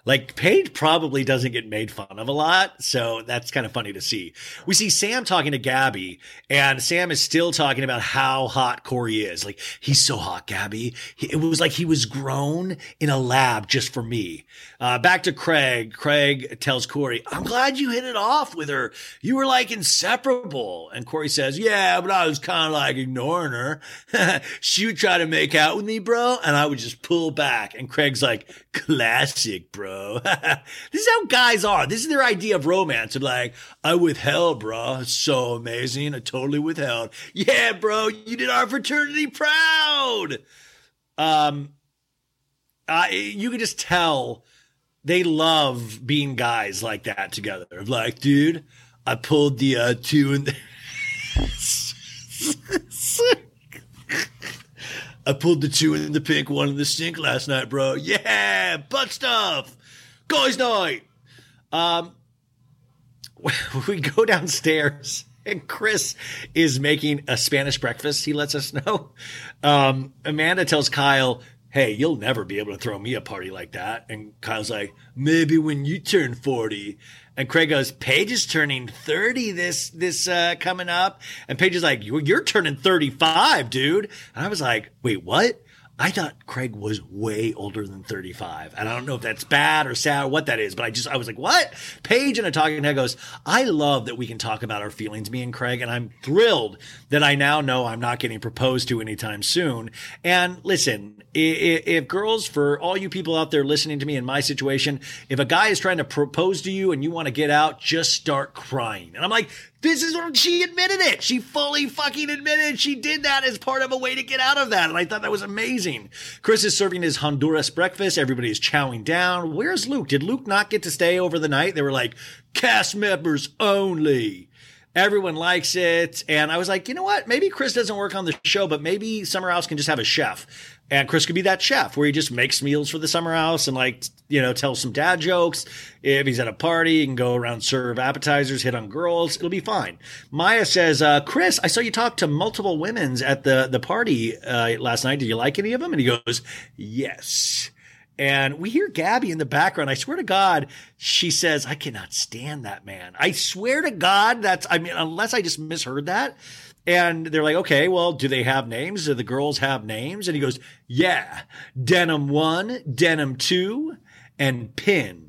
Like Paige probably doesn't get made fun of a lot, so that's kind of funny to see. We see Sam talking to Gabby, and Sam is still talking about how hot Corey is. Like he's so hot, Gabby. It was like he was grown in a lab just for me. Uh, back to Craig. Craig tells Corey, "I'm glad you hit it off with her. You were like inseparable." And Corey says, "Yeah, but I was kind of like ignoring her. she would try to make out with me, bro, and I would just pull back." And Craig's like, "Classic, bro." this is how guys are. This is their idea of romance. They're like, I withheld, bro. So amazing. I totally withheld. Yeah, bro, you did our fraternity proud. Um, uh, you can just tell they love being guys like that together. Like, dude, I pulled the uh, two and. I pulled the two in the pink, one in the sink last night, bro. Yeah, butt stuff. Guys' night. Um, we go downstairs and Chris is making a Spanish breakfast. He lets us know. Um, Amanda tells Kyle, Hey, you'll never be able to throw me a party like that. And Kyle's like, Maybe when you turn 40. And Craig goes, Paige is turning 30 this, this, uh, coming up. And Paige is like, you're, turning 35, dude. And I was like, wait, what? I thought Craig was way older than 35. And I don't know if that's bad or sad or what that is, but I just, I was like, what? Paige in a talking head goes, I love that we can talk about our feelings, me and Craig. And I'm thrilled that I now know I'm not getting proposed to anytime soon. And listen, if, if girls, for all you people out there listening to me in my situation, if a guy is trying to propose to you and you want to get out, just start crying. And I'm like, this is what she admitted it. She fully fucking admitted she did that as part of a way to get out of that. And I thought that was amazing. Chris is serving his Honduras breakfast. Everybody is chowing down. Where's Luke? Did Luke not get to stay over the night? They were like, cast members only. Everyone likes it. And I was like, you know what? Maybe Chris doesn't work on the show, but maybe Summer House can just have a chef. And Chris could be that chef where he just makes meals for the summer house and like, you know, tells some dad jokes. If he's at a party, he can go around, serve appetizers, hit on girls. It'll be fine. Mya says, uh, Chris, I saw you talk to multiple women's at the, the party, uh, last night. Did you like any of them? And he goes, yes. And we hear Gabby in the background. I swear to God, she says, I cannot stand that man. I swear to God, that's, I mean, unless I just misheard that. And they're like, okay, well, do they have names? Do the girls have names? And he goes, yeah, Denim 1, Denim 2, and Pin.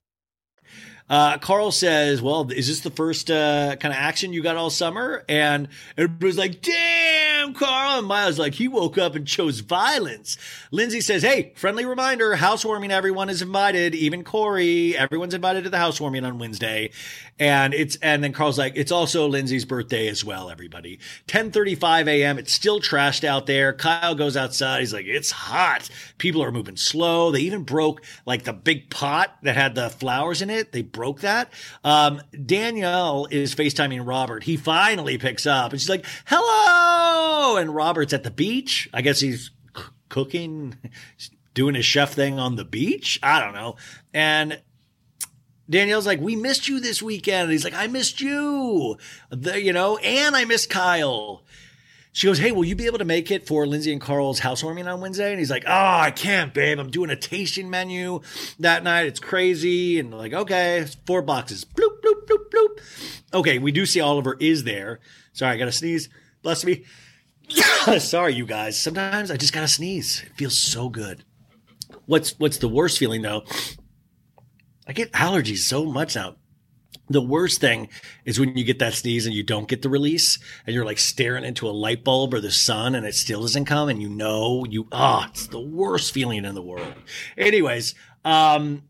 Uh, Carl says, "Well, is this the first uh, kind of action you got all summer?" And everybody's like, "Damn, Carl!" And Miles like, "He woke up and chose violence." Lindsay says, "Hey, friendly reminder: housewarming. Everyone is invited, even Corey. Everyone's invited to the housewarming on Wednesday." And it's and then Carl's like, "It's also Lindsay's birthday as well, everybody." 10:35 a.m. It's still trashed out there. Kyle goes outside. He's like, "It's hot. People are moving slow. They even broke like the big pot that had the flowers in it. They broke that." Um, Danielle is FaceTiming Robert. He finally picks up and she's like, "Hello!" And Robert's at the beach. I guess he's c- cooking, doing his chef thing on the beach. I don't know. And Danielle's like, "We missed you this weekend." And he's like, "I missed you." The, you know, and I missed Kyle. She goes, Hey, will you be able to make it for Lindsay and Carl's housewarming on Wednesday? And he's like, Oh, I can't, babe. I'm doing a tasting menu that night. It's crazy. And like, okay, four boxes. Bloop, bloop, bloop, bloop. Okay, we do see Oliver is there. Sorry, I gotta sneeze. Bless me. Sorry, you guys. Sometimes I just gotta sneeze. It feels so good. What's what's the worst feeling though? I get allergies so much now. The worst thing is when you get that sneeze and you don't get the release and you're like staring into a light bulb or the sun and it still doesn't come and you know you ah, it's the worst feeling in the world. Anyways, um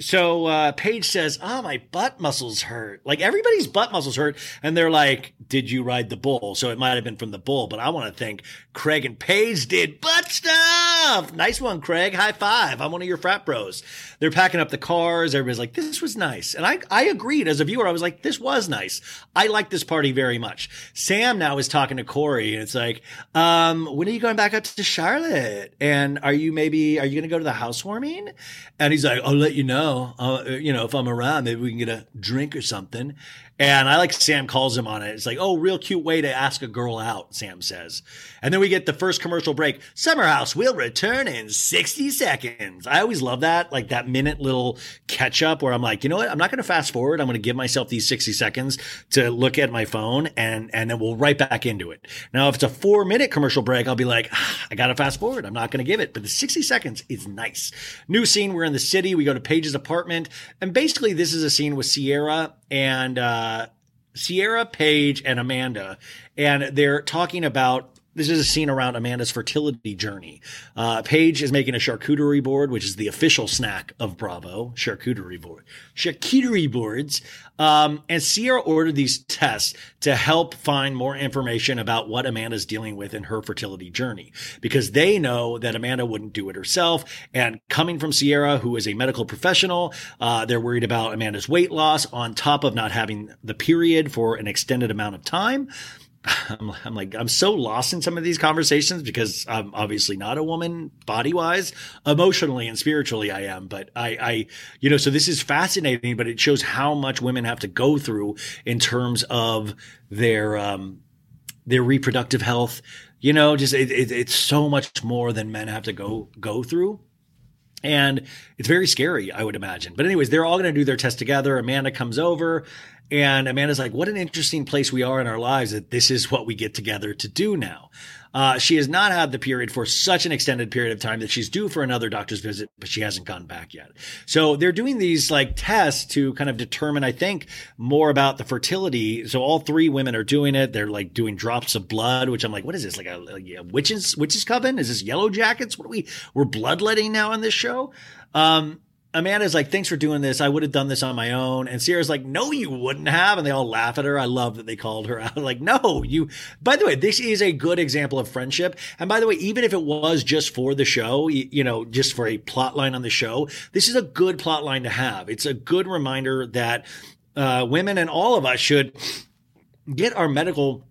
so uh, Paige says, "Ah, my butt muscles hurt. Like everybody's butt muscles hurt." And they're like, "Did you ride the bull?" So it might have been from the bull, but I want to think Craig and Paige did butt stuff. Nice one, Craig. High five. I'm one of your frat bros. They're packing up the cars. Everybody's like, "This was nice," and I I agreed as a viewer. I was like, "This was nice. I like this party very much." Sam now is talking to Corey, and it's like, um, "When are you going back up to Charlotte? And are you maybe are you going to go to the housewarming?" And he's like, "I'll let you know." Uh, you know, if I'm around, maybe we can get a drink or something. And I like Sam calls him on it. It's like, oh, real cute way to ask a girl out, Sam says. And then we get the first commercial break. Summer House will return in 60 seconds. I always love that, like that minute little catch up where I'm like, you know what? I'm not going to fast forward. I'm going to give myself these 60 seconds to look at my phone and, and then we'll right back into it. Now, if it's a four minute commercial break, I'll be like, ah, I got to fast forward. I'm not going to give it. But the 60 seconds is nice. New scene. We're in the city. We go to Paige's apartment. And basically, this is a scene with Ciara and, uh, Ciara, Paige, and Amanda, and they're talking about. This is a scene around Amanda's fertility journey. Uh, Paige is making a charcuterie board, which is the official snack of Bravo. Charcuterie board, charcuterie boards. Um, and Ciara ordered these tests to help find more information about what Amanda's dealing with in her fertility journey, because they know that Amanda wouldn't do it herself. And coming from Ciara, who is a medical professional, uh, they're worried about Amanda's weight loss on top of not having the period for an extended amount of time. I'm, I'm, like, I'm so lost in some of these conversations because I'm obviously not a woman body wise, emotionally and spiritually I am. But I, I, you know, so this is fascinating, but it shows how much women have to go through in terms of their, um, their reproductive health. You know, just it, it, it's so much more than men have to go go through. And it's very scary, I would imagine. But anyways, they're all going to do their test together. Amanda comes over and Amanda's like, what an interesting place we are in our lives that this is what we get together to do now. Uh, she has not had the period for such an extended period of time that she's due for another doctor's visit, but she hasn't gone back yet. So they're doing these like tests to kind of determine, I think, more about the fertility. So all three women are doing it. They're like doing drops of blood, which I'm like, what is this? Like a, like a witch's witch's coven? Is this Yellowjackets? What are we? We're bloodletting now on this show. Um, Amanda's like, thanks for doing this. I would have done this on my own. And Ciara's like, no, you wouldn't have. And they all laugh at her. I love that they called her out. like, no, you, by the way, this is a good example of friendship. And by the way, even if it was just for the show, you, you know, just for a plot line on the show, this is a good plot line to have. It's a good reminder that, uh, women and all of us should get our medical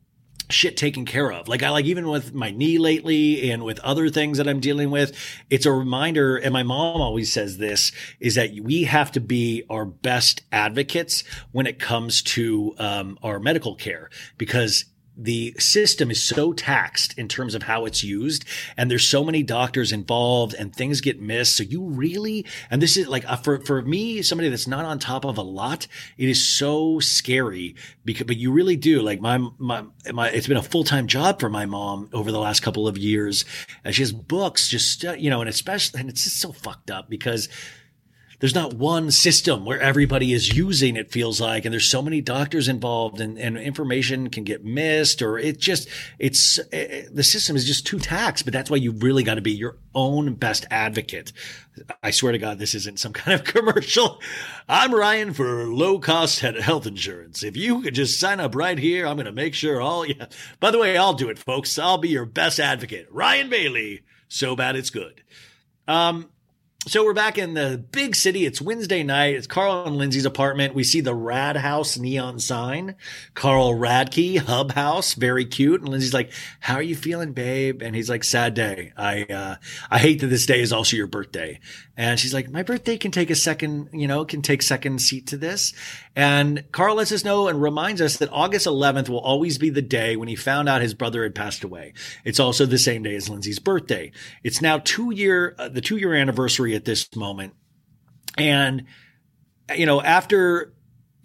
shit taken care of. Like I like even with my knee lately and with other things that I'm dealing with, it's a reminder. And my mom always says this is that we have to be our best advocates when it comes to um, our medical care because the system is so taxed in terms of how it's used and there's so many doctors involved and things get missed. So you really and this is like uh, for for me somebody that's not on top of a lot it is so scary because but you really do. Like my my, my it's been a full-time job for my mom over the last couple of years and she has books just uh, you know and especially and it's just so fucked up because there's not one system where everybody is using it feels like and there's so many doctors involved and, and information can get missed or it just it's eh, the system is just too taxed but that's why you really got to be your own best advocate. I swear to god this isn't some kind of commercial. I'm ryan for low cost health insurance. If you could just sign up right here i'm going to make sure all yeah. By the way i'll do it folks. I'll be your best advocate. Ryan bailey so bad it's good. Um so we're back in the big city. It's Wednesday night. It's Carl and Lindsay's apartment. We see the Rad House neon sign. Carl Radke, Hub House, very cute. And Lindsay's like, "How are you feeling, babe?" And he's like, "Sad day. I uh, I hate that this day is also your birthday." And she's like, "My birthday can take a second, you know, can take second seat to this." And Carl lets us know and reminds us that August 11th will always be the day when he found out his brother had passed away. It's also the same day as Lindsay's birthday. It's now two year uh, the two year anniversary at this moment. And, you know, after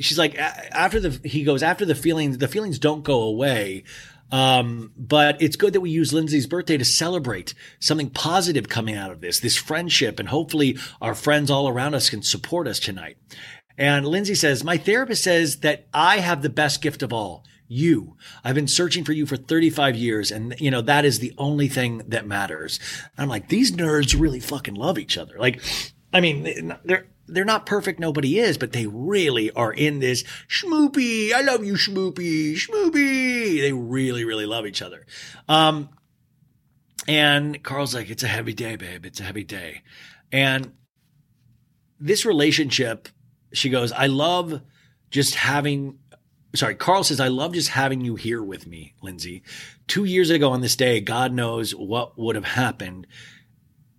she's like, after the, he goes, after the feelings, the feelings don't go away. Um, but it's good that we use Lindsay's birthday to celebrate something positive coming out of this, this friendship. And hopefully our friends all around us can support us tonight. And Lindsay says, my therapist says that I have the best gift of all you. I've been searching for you for 35 years and you know that is the only thing that matters. I'm like these nerds really fucking love each other. Like I mean they're they're not perfect nobody is, but they really are in this schmoopy. I love you schmoopy, schmoopy. They really really love each other. Um and Carl's like it's a heavy day, babe. It's a heavy day. And this relationship she goes, I love just having sorry, Carl says, I love just having you here with me, Lindsay. Two years ago on this day, God knows what would have happened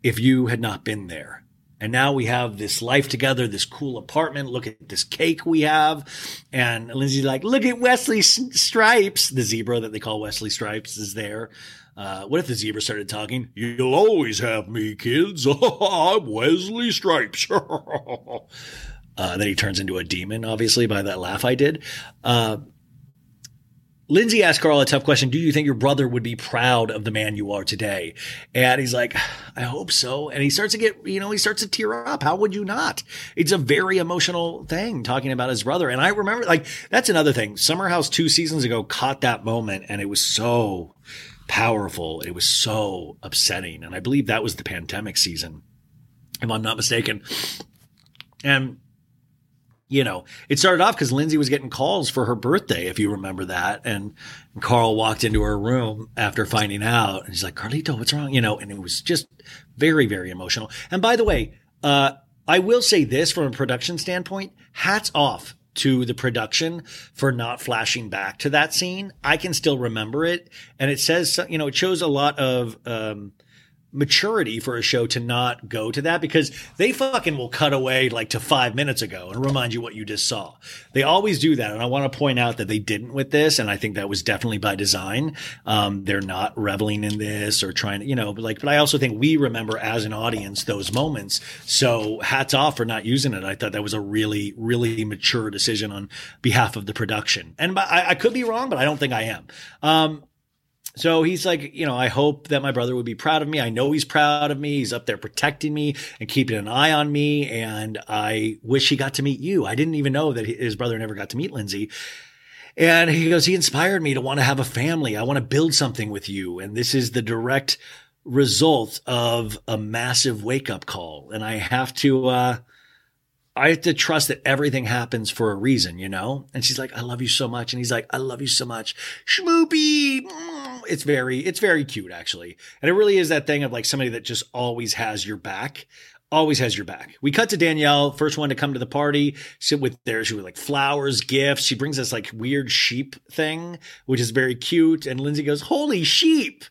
if you had not been there. And now we have this life together, this cool apartment. Look at this cake we have. And Lindsay's like, look at Wesley Stripes. The zebra that they call Wesley Stripes is there. Uh, what if the zebra started talking? You'll always have me, kids. I'm Wesley Stripes. Uh, then he turns into a demon, obviously, by that laugh I did. Uh, Lindsay asked Carl a tough question. Do you think your brother would be proud of the man you are today? And he's like, I hope so. And he starts to get, you know, he starts to tear up. How would you not? It's a very emotional thing talking about his brother. And I remember, like, that's another thing. Summer House two seasons ago caught that moment and it was so powerful. It was so upsetting. And I believe that was the pandemic season, if I'm not mistaken. And you know, it started off because Lindsay was getting calls for her birthday, if you remember that. And, Carl walked into her room after finding out and he's like, Carlito, what's wrong? You know, and it was just very, very emotional. And by the way, uh, I will say this from a production standpoint, hats off to the production for not flashing back to that scene. I can still remember it. And it says, you know, it shows a lot of, um, maturity for a show to not go to that because they fucking will cut away like to five minutes ago and remind you what you just saw. They always do that. And I want to point out that they didn't with this. And I think that was definitely by design. Um, they're not reveling in this or trying to, you know, like, but I also think we remember as an audience those moments. So hats off for not using it. I thought that was a really, really mature decision on behalf of the production. And I, I could be wrong, but I don't think I am. Um, so he's like, you know, I hope that my brother would be proud of me. I know he's proud of me. He's up there protecting me and keeping an eye on me. And I wish he got to meet you. I didn't even know that his brother never got to meet Lindsay. And he goes, he inspired me to want to have a family. I want to build something with you. And this is the direct result of a massive wake up call. And I have to, uh, I have to trust that everything happens for a reason, you know? And she's like, I love you so much. And he's like, I love you so much. Schmoopy. Mm. It's very, it's very cute, actually. And it really is that thing of like somebody that just always has your back. Always has your back. We cut to Danielle, first one to come to the party, with there. She with like flowers, gifts. She brings this like weird sheep thing, which is very cute. And Lindsay goes, Holy sheep.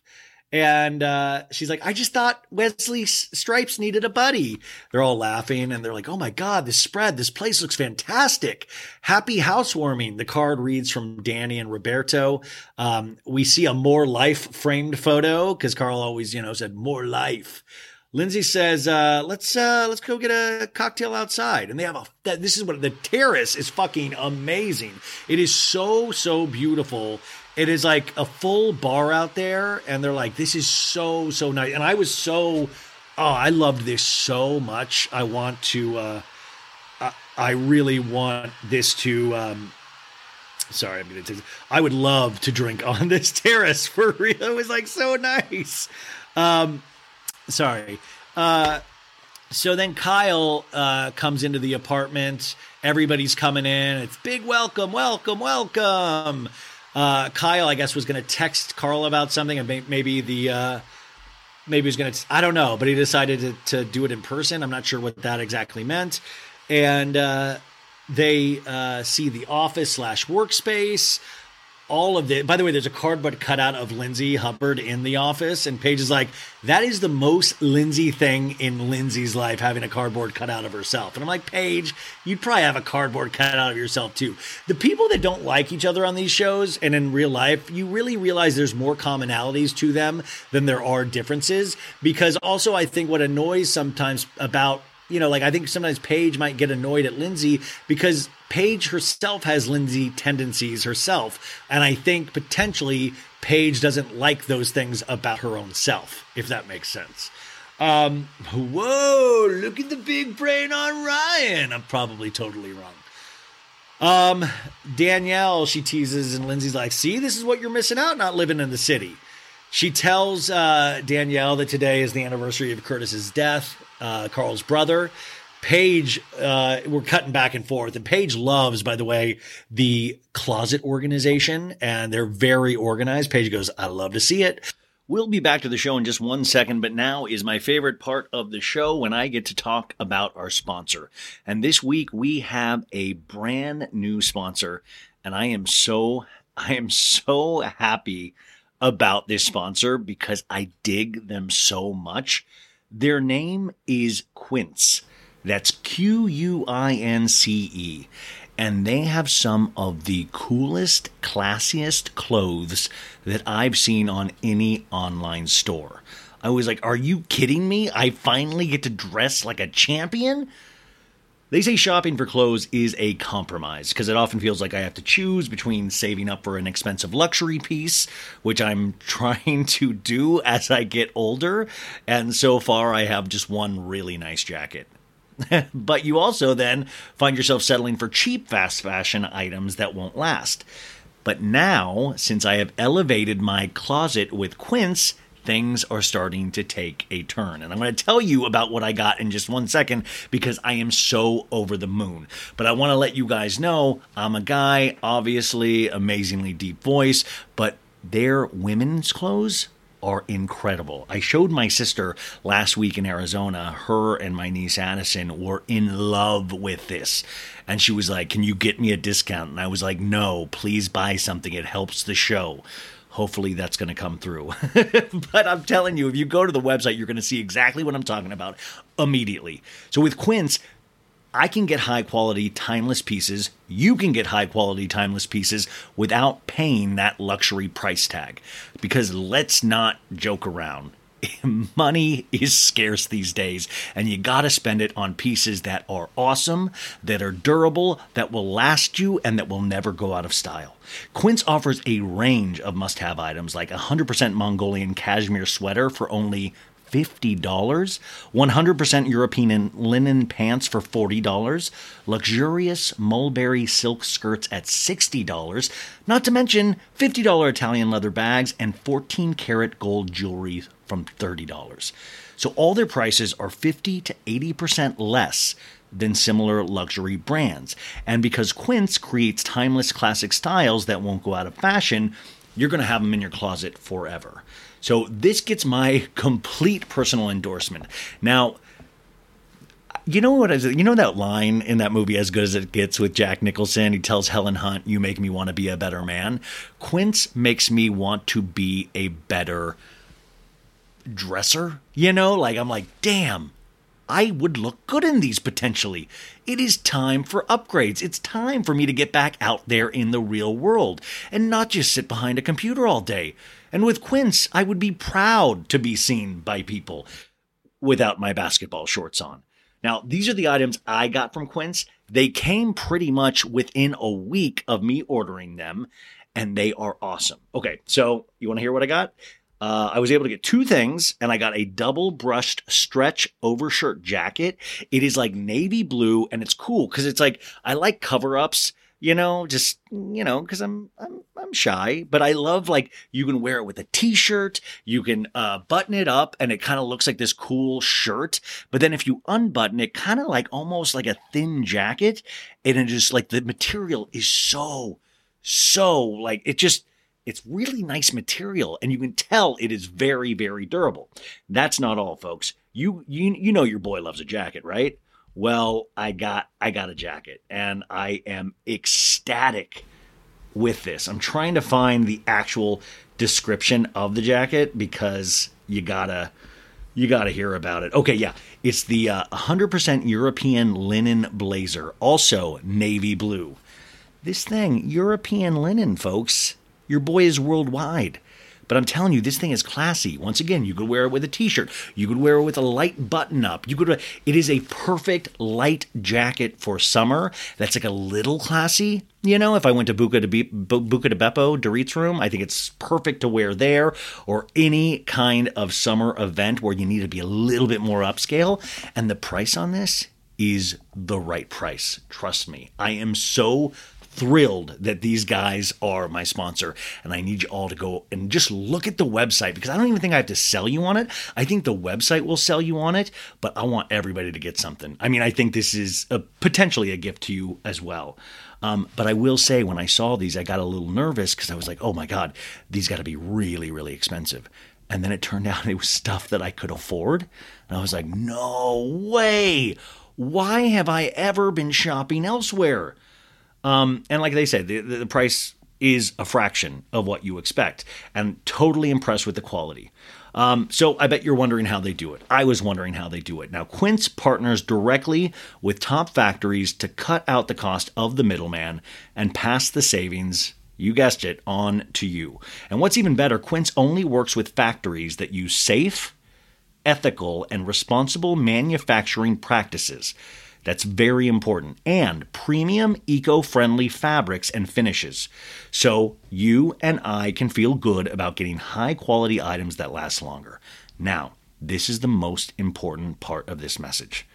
And uh, she's like, I just thought Wesley Stripes needed a buddy. They're all laughing and they're like, oh my God, this spread, this place looks fantastic. Happy housewarming. The card reads from Danny and Roberto. Um, we see a more life framed photo because Carl always, you know, said more life. Lindsay says, uh, let's, uh, let's go get a cocktail outside. And they have a, this is what the terrace is fucking amazing. It is so, so beautiful it is like a full bar out there, and they're like, "This is so so nice." And I was so, oh, I loved this so much. I want to, uh, I really want this to. Um, sorry, I'm gonna. Take, I would love to drink on this terrace for real. It was like so nice. Um, sorry. Uh, so then Kyle uh, comes into the apartment. Everybody's coming in. It's big welcome, welcome, welcome. Uh, Kyle, I guess, was going to text Carl about something, and may- maybe the uh, maybe he was going to. I don't know, but he decided to, to do it in person. I'm not sure what that exactly meant. And uh, they uh, see the office slash workspace. All of the. By the way, there's a cardboard cutout of Lindsay Hubbard in the office, and Paige is like, "That is the most Lindsay thing in Lindsay's life, having a cardboard cutout of herself." And I'm like, Paige, you'd probably have a cardboard cutout of yourself too. The people that don't like each other on these shows and in real life, you really realize there's more commonalities to them than there are differences. Because also, I think what annoys sometimes about you know, like I think sometimes Paige might get annoyed at Lindsay because Paige herself has Lindsay tendencies herself. And I think potentially Paige doesn't like those things about her own self, if that makes sense. Um, whoa, look at the big brain on Ryan. I'm probably totally wrong. Um, Danielle, she teases, and Lindsay's like, see, this is what you're missing out not living in the city. She tells uh, Danielle that today is the anniversary of Curtis's death, uh, Carl's brother. Paige, uh, we're cutting back and forth, and Paige loves, by the way, the closet organization, and they're very organized. Paige goes, "I love to see it." We'll be back to the show in just one second, but now is my favorite part of the show when I get to talk about our sponsor. And this week we have a brand new sponsor, and I am so I am so happy about this sponsor because I dig them so much. Their name is Quince. That's Q U I N C E. And they have some of the coolest, classiest clothes that I've seen on any online store. I was like, are you kidding me? I finally get to dress like a champion? They say shopping for clothes is a compromise because it often feels like I have to choose between saving up for an expensive luxury piece, which I'm trying to do as I get older. And so far, I have just one really nice jacket. but you also then find yourself settling for cheap fast fashion items that won't last. But now, since I have elevated my closet with Quince, things are starting to take a turn. And I'm going to tell you about what I got in just one second because I am so over the moon. But I want to let you guys know I'm a guy, obviously, amazingly deep voice, but their women's clothes are incredible. I showed my sister last week in Arizona. Her and my niece Addison were in love with this. And she was like, Can you get me a discount? And I was like, No, please buy something. It helps the show. Hopefully that's going to come through. but I'm telling you, if you go to the website, you're going to see exactly what I'm talking about immediately. So with Quince, I can get high quality, timeless pieces. You can get high quality, timeless pieces without paying that luxury price tag. Because let's not joke around. Money is scarce these days, and you gotta spend it on pieces that are awesome, that are durable, that will last you, and that will never go out of style. Quince offers a range of must have items like a 100% Mongolian cashmere sweater for only $50, 100% European linen pants for $40, luxurious mulberry silk skirts at $60, not to mention $50 Italian leather bags and 14 karat gold jewelry from $30. So all their prices are 50 to 80% less than similar luxury brands. And because Quince creates timeless classic styles that won't go out of fashion, you're going to have them in your closet forever. So this gets my complete personal endorsement. Now, you know what is? You know that line in that movie, As Good as It Gets, with Jack Nicholson? He tells Helen Hunt, You make me want to be a better man. Quince makes me want to be a better dresser. You know, like I'm like, damn, I would look good in these potentially. It is time for upgrades. It's time for me to get back out there in the real world and not just sit behind a computer all day. And with Quince, I would be proud to be seen by people without my basketball shorts on. Now, these are the items I got from Quince. They came pretty much within a week of me ordering them, and they are awesome. Okay, so you want to hear what I got? Uh, I was able to get two things, and I got a double brushed stretch overshirt jacket. It is like navy blue, and it's cool because it's like I like cover ups, you know, just you know, because I'm I'm I'm shy, but I love like you can wear it with a t-shirt, you can uh, button it up, and it kind of looks like this cool shirt. But then if you unbutton it, kind of like almost like a thin jacket, and it just like the material is so so like it just it's really nice material and you can tell it is very very durable that's not all folks you you you know your boy loves a jacket right well i got i got a jacket and i am ecstatic with this i'm trying to find the actual description of the jacket because you gotta you got to hear about it. Okay, yeah. It's the uh, 100% European linen blazer, also navy blue. This thing, European linen, folks. Your boy is worldwide. But I'm telling you, this thing is classy. Once again, you could wear it with a t-shirt. You could wear it with a light button up. You could. It is a perfect light jacket for summer. That's like a little classy. You know, if I went to Buca de, Be- Buca de Beppo, Dorit's room, I think it's perfect to wear there or any kind of summer event where you need to be a little bit more upscale. And the price on this is the right price. Trust me. I am so thrilled that these guys are my sponsor. And I need you all to go and just look at the website because I don't even think I have to sell you on it. I think the website will sell you on it, but I want everybody to get something. I mean, I think this is a, potentially a gift to you as well. Um, but I will say, when I saw these, I got a little nervous because I was like, oh my God, these got to be really, really expensive. And then it turned out it was stuff that I could afford. And I was like, no way. Why have I ever been shopping elsewhere? Um, and like they said, the, the price is a fraction of what you expect, and totally impressed with the quality. Um, so I bet you're wondering how they do it. I was wondering how they do it. Now, Quince partners directly with top factories to cut out the cost of the middleman and pass the savings. You guessed it, on to you. And what's even better, Quince only works with factories that use safe, ethical, and responsible manufacturing practices. That's very important. And premium eco friendly fabrics and finishes. So you and I can feel good about getting high quality items that last longer. Now, this is the most important part of this message.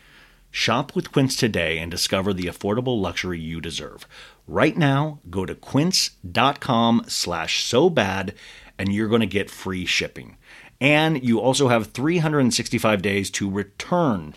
Shop with Quince today and discover the affordable luxury you deserve. Right now, go to quince.com slash so bad and you're going to get free shipping. And you also have 365 days to return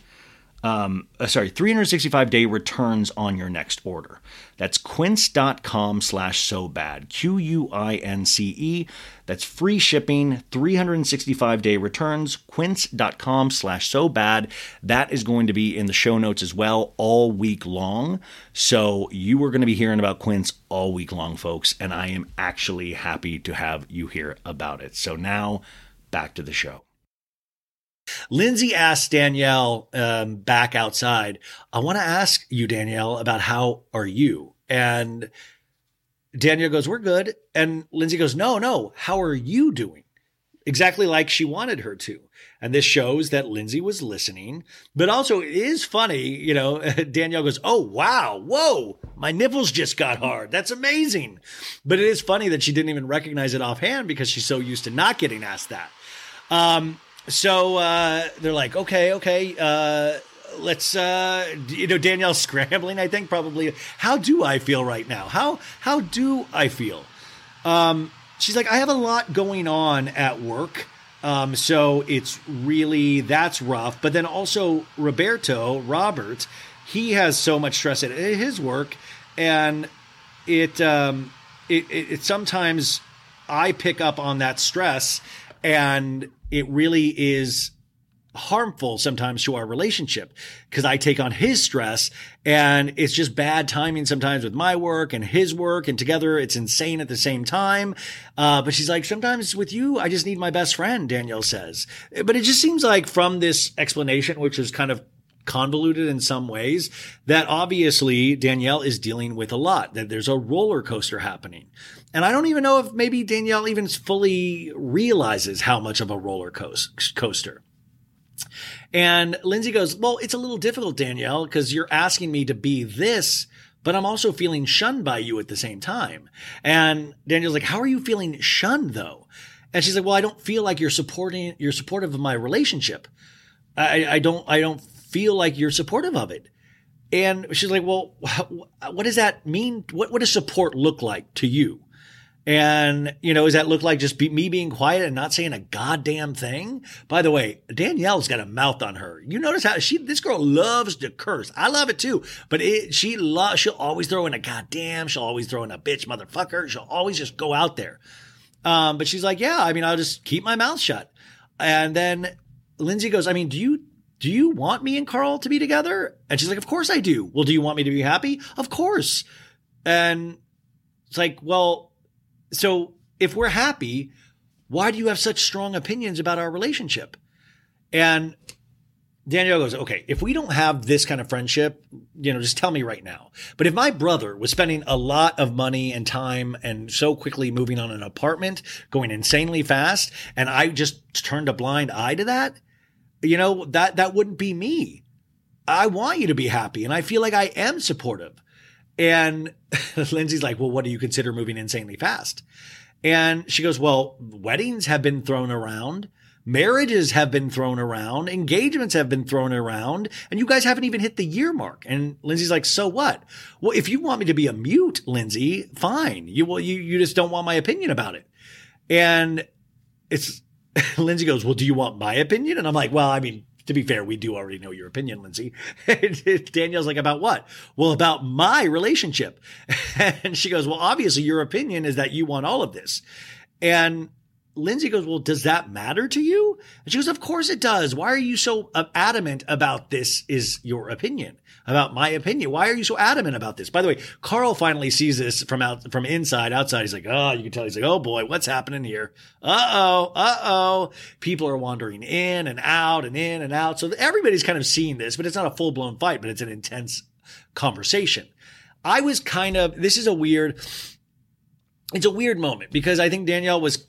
um, uh, sorry, 365 day returns on your next order. That's quince.com slash so bad, Q U I N C E. That's free shipping, 365 day returns, quince.com slash so bad. That is going to be in the show notes as well all week long. So you are going to be hearing about Quince all week long, folks, and I am actually happy to have you hear about it. So now back to the show. Lindsay asked Danielle um, back outside, I want to ask you, Danielle, about how are you? And Danielle goes, We're good. And Lindsay goes, No, no, how are you doing? Exactly like she wanted her to. And this shows that Lindsay was listening. But also, it is funny, you know, Danielle goes, Oh, wow, whoa, my nipples just got hard. That's amazing. But it is funny that she didn't even recognize it offhand because she's so used to not getting asked that. Um, so uh, they're like, okay, okay, uh, let's, uh, you know, Danielle's scrambling. I think probably. How do I feel right now? How how do I feel? Um, she's like, I have a lot going on at work. Um, so it's really that's rough. But then also Roberto, Robert, he has so much stress at his work, and it um, it, it, it sometimes I pick up on that stress, and it really is harmful sometimes to our relationship because I take on his stress and it's just bad timing sometimes with my work and his work and together it's insane at the same time. Uh, but she's like, sometimes with you, I just need my best friend, Danielle says. But it just seems like from this explanation, which is kind of convoluted in some ways that obviously Danielle is dealing with a lot, that there's a roller coaster happening. And I don't even know if maybe Danielle even fully realizes how much of a roller coaster. And Lindsay goes, Well, it's a little difficult, Danielle, because you're asking me to be this, but I'm also feeling shunned by you at the same time. And Danielle's like, How are you feeling shunned though? And she's like, well, I don't feel like you're supporting, you're supportive of my relationship. I, I don't, I don't feel like you're supportive of it. And she's like, well, what does that mean? What, what does support look like to you? And, you know, does that look like just be, me being quiet and not saying a goddamn thing? By the way, Danielle's got a mouth on her. You notice how she, this girl loves to curse. I love it too, but it, she loves, she'll always throw in a goddamn. She'll always throw in a bitch motherfucker. She'll always just go out there. Um, but she's like, yeah, I mean, I'll just keep my mouth shut. And then Lindsay goes, I mean, do you, do you want me and Carl to be together? And she's like, of course I do. Well, do you want me to be happy? Of course. And it's like, well, so if we're happy, why do you have such strong opinions about our relationship? And Danielle goes, okay, if we don't have this kind of friendship, you know, just tell me right now. But if my brother was spending a lot of money and time and so quickly moving on an apartment, going insanely fast, and I just turned a blind eye to that, you know, that, that wouldn't be me. I want you to be happy and I feel like I am supportive. And Lindsay's like, well, what do you consider moving insanely fast? And she goes, well, weddings have been thrown around. Marriages have been thrown around. Engagements have been thrown around. And you guys haven't even hit the year mark. And Lindsay's like, so what? Well, if you want me to be a mute, Lindsay, fine. You, well, you, you just don't want my opinion about it. And it's, Lindsay goes, well, do you want my opinion? And I'm like, well, I mean, to be fair, we do already know your opinion, Lindsay. Danielle's like, about what? Well, about my relationship. and she goes, well, obviously your opinion is that you want all of this. And Lindsay goes, well, does that matter to you? And she goes, of course it does. Why are you so uh, adamant about this is your opinion? About my opinion? Why are you so adamant about this? By the way, Carl finally sees this from out, from inside, outside. He's like, oh, you can tell. He's like, oh boy, what's happening here? Uh oh, uh oh. People are wandering in and out and in and out. So everybody's kind of seeing this, but it's not a full blown fight, but it's an intense conversation. I was kind of, this is a weird, it's a weird moment because I think Danielle was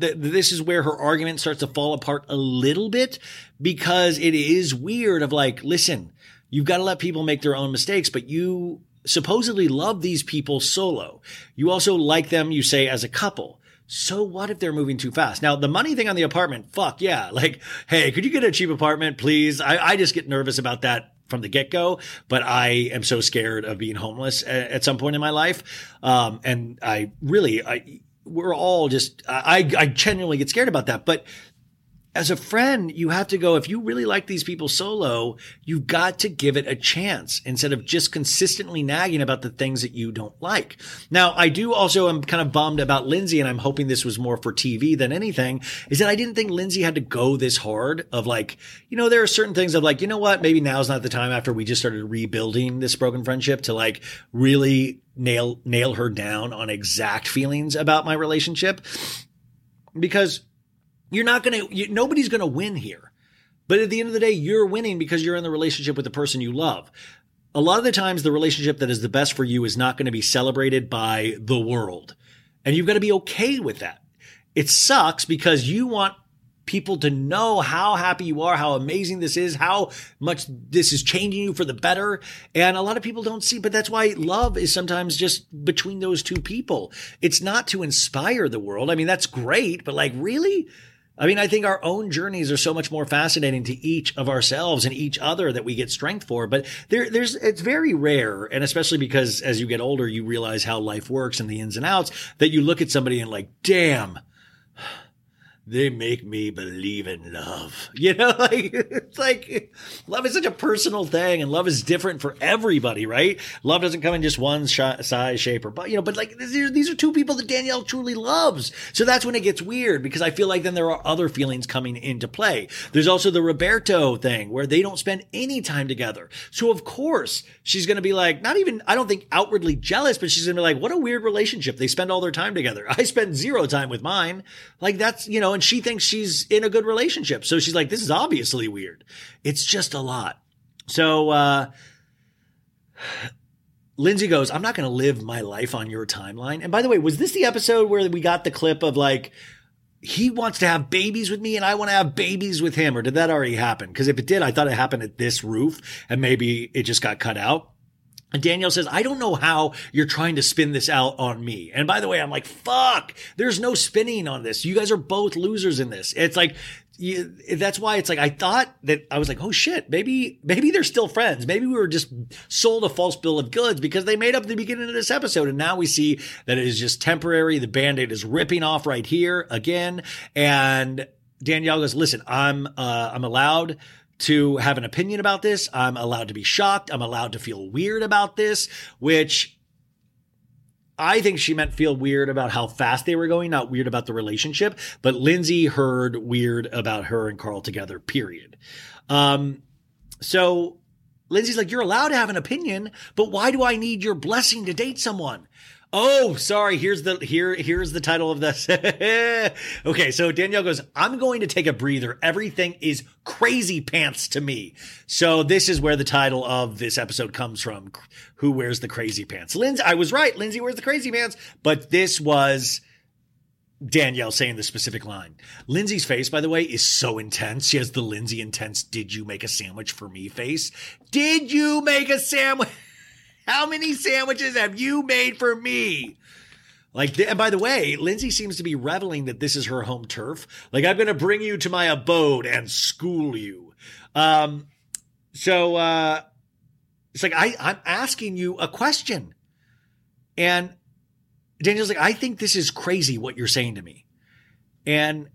th- this is where her argument starts to fall apart a little bit because it is weird of like, listen, you've got to let people make their own mistakes, but you supposedly love these people solo. You also like them, you say, as a couple. So what if they're moving too fast? Now, the money thing on the apartment, fuck yeah. Like, hey, could you get a cheap apartment, please? I, I just get nervous about that from the get go, but I am so scared of being homeless at, some point in my life. Um, and I really, I, we're all just I I genuinely get scared about that. But as a friend, you have to go, if you really like these people solo, you've got to give it a chance instead of just consistently nagging about the things that you don't like. Now, I do also am kind of bummed about Lindsay, and I'm hoping this was more for TV than anything, is that I didn't think Lindsay had to go this hard of like, you know, there are certain things of like, you know what, maybe now's not the time after we just started rebuilding this broken friendship to like really nail, nail her down on exact feelings about my relationship. Because you're not going to, you, nobody's going to win here. But at the end of the day, you're winning because you're in the relationship with the person you love. A lot of the times, the relationship that is the best for you is not going to be celebrated by the world. And you've got to be okay with that. It sucks because you want people to know how happy you are, how amazing this is, how much this is changing you for the better. And a lot of people don't see, but that's why love is sometimes just between those two people. It's not to inspire the world. I mean, that's great, but like, really? I mean, I think our own journeys are so much more fascinating to each of ourselves and each other that we get strength for. But there, there's, it's very rare. And especially because as you get older, you realize how life works and the ins and outs that you look at somebody and like, damn, they make me believe in love. You know, like it's like love is such a personal thing, and love is different for everybody, right? Love doesn't come in just one sh- size, shape, or but you know. But like these are two people that Danielle truly loves, so that's when it gets weird because I feel like then there are other feelings coming into play. There's also the Roberto thing where they don't spend any time together, so of course she's going to be like, not even I don't think outwardly jealous, but she's going to be like, what a weird relationship. They spend all their time together. I spend zero time with mine. Like that's you know and she thinks she's in a good relationship. So she's like, this is obviously weird. It's just a lot. So, uh, Lindsay goes, I'm not going to live my life on your timeline. And by the way, was this the episode where we got the clip of like, he wants to have babies with me and I want to have babies with him? Or did that already happen? Because if it did, I thought it happened at this roof and maybe it just got cut out. And Danielle says, I don't know how you're trying to spin this out on me. And by the way, I'm like, fuck, there's no spinning on this. You guys are both losers in this. It's like, you, that's why it's like, I thought that I was like, oh shit, maybe, maybe they're still friends. Maybe we were just sold a false bill of goods because they made up the beginning of this episode. And now we see that it is just temporary. The band-aid is ripping off right here again. And Danielle goes, listen, I'm, uh, I'm allowed to have an opinion about this. I'm allowed to be shocked. I'm allowed to feel weird about this, which I think she meant feel weird about how fast they were going, not weird about the relationship. But Lindsay heard weird about her and Carl together, period. Um, so Lindsay's like, You're allowed to have an opinion, but why do I need your blessing to date someone? Oh, sorry. Here's the here here's the title of this. okay, so Danielle goes, "I'm going to take a breather. Everything is crazy pants to me." So this is where the title of this episode comes from. Who wears the crazy pants? Lindsay, I was right. Lindsay wears the crazy pants, but this was Danielle saying the specific line. Lindsay's face, by the way, is so intense. She has the Lindsay intense, did you make a sandwich for me face? Did you make a sandwich? How many sandwiches have you made for me? Like, and by the way, Lindsay seems to be reveling that this is her home turf. Like, I'm going to bring you to my abode and school you. Um, so, uh, it's like, I, I'm asking you a question. And Daniel's like, I think this is crazy what you're saying to me. And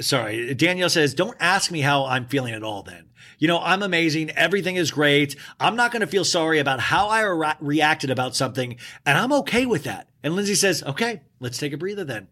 sorry, Danielle says, don't ask me how I'm feeling at all then. You know, I'm amazing. Everything is great. I'm not going to feel sorry about how I re- reacted about something, and I'm okay with that. And Lindsay says, okay, let's take a breather then.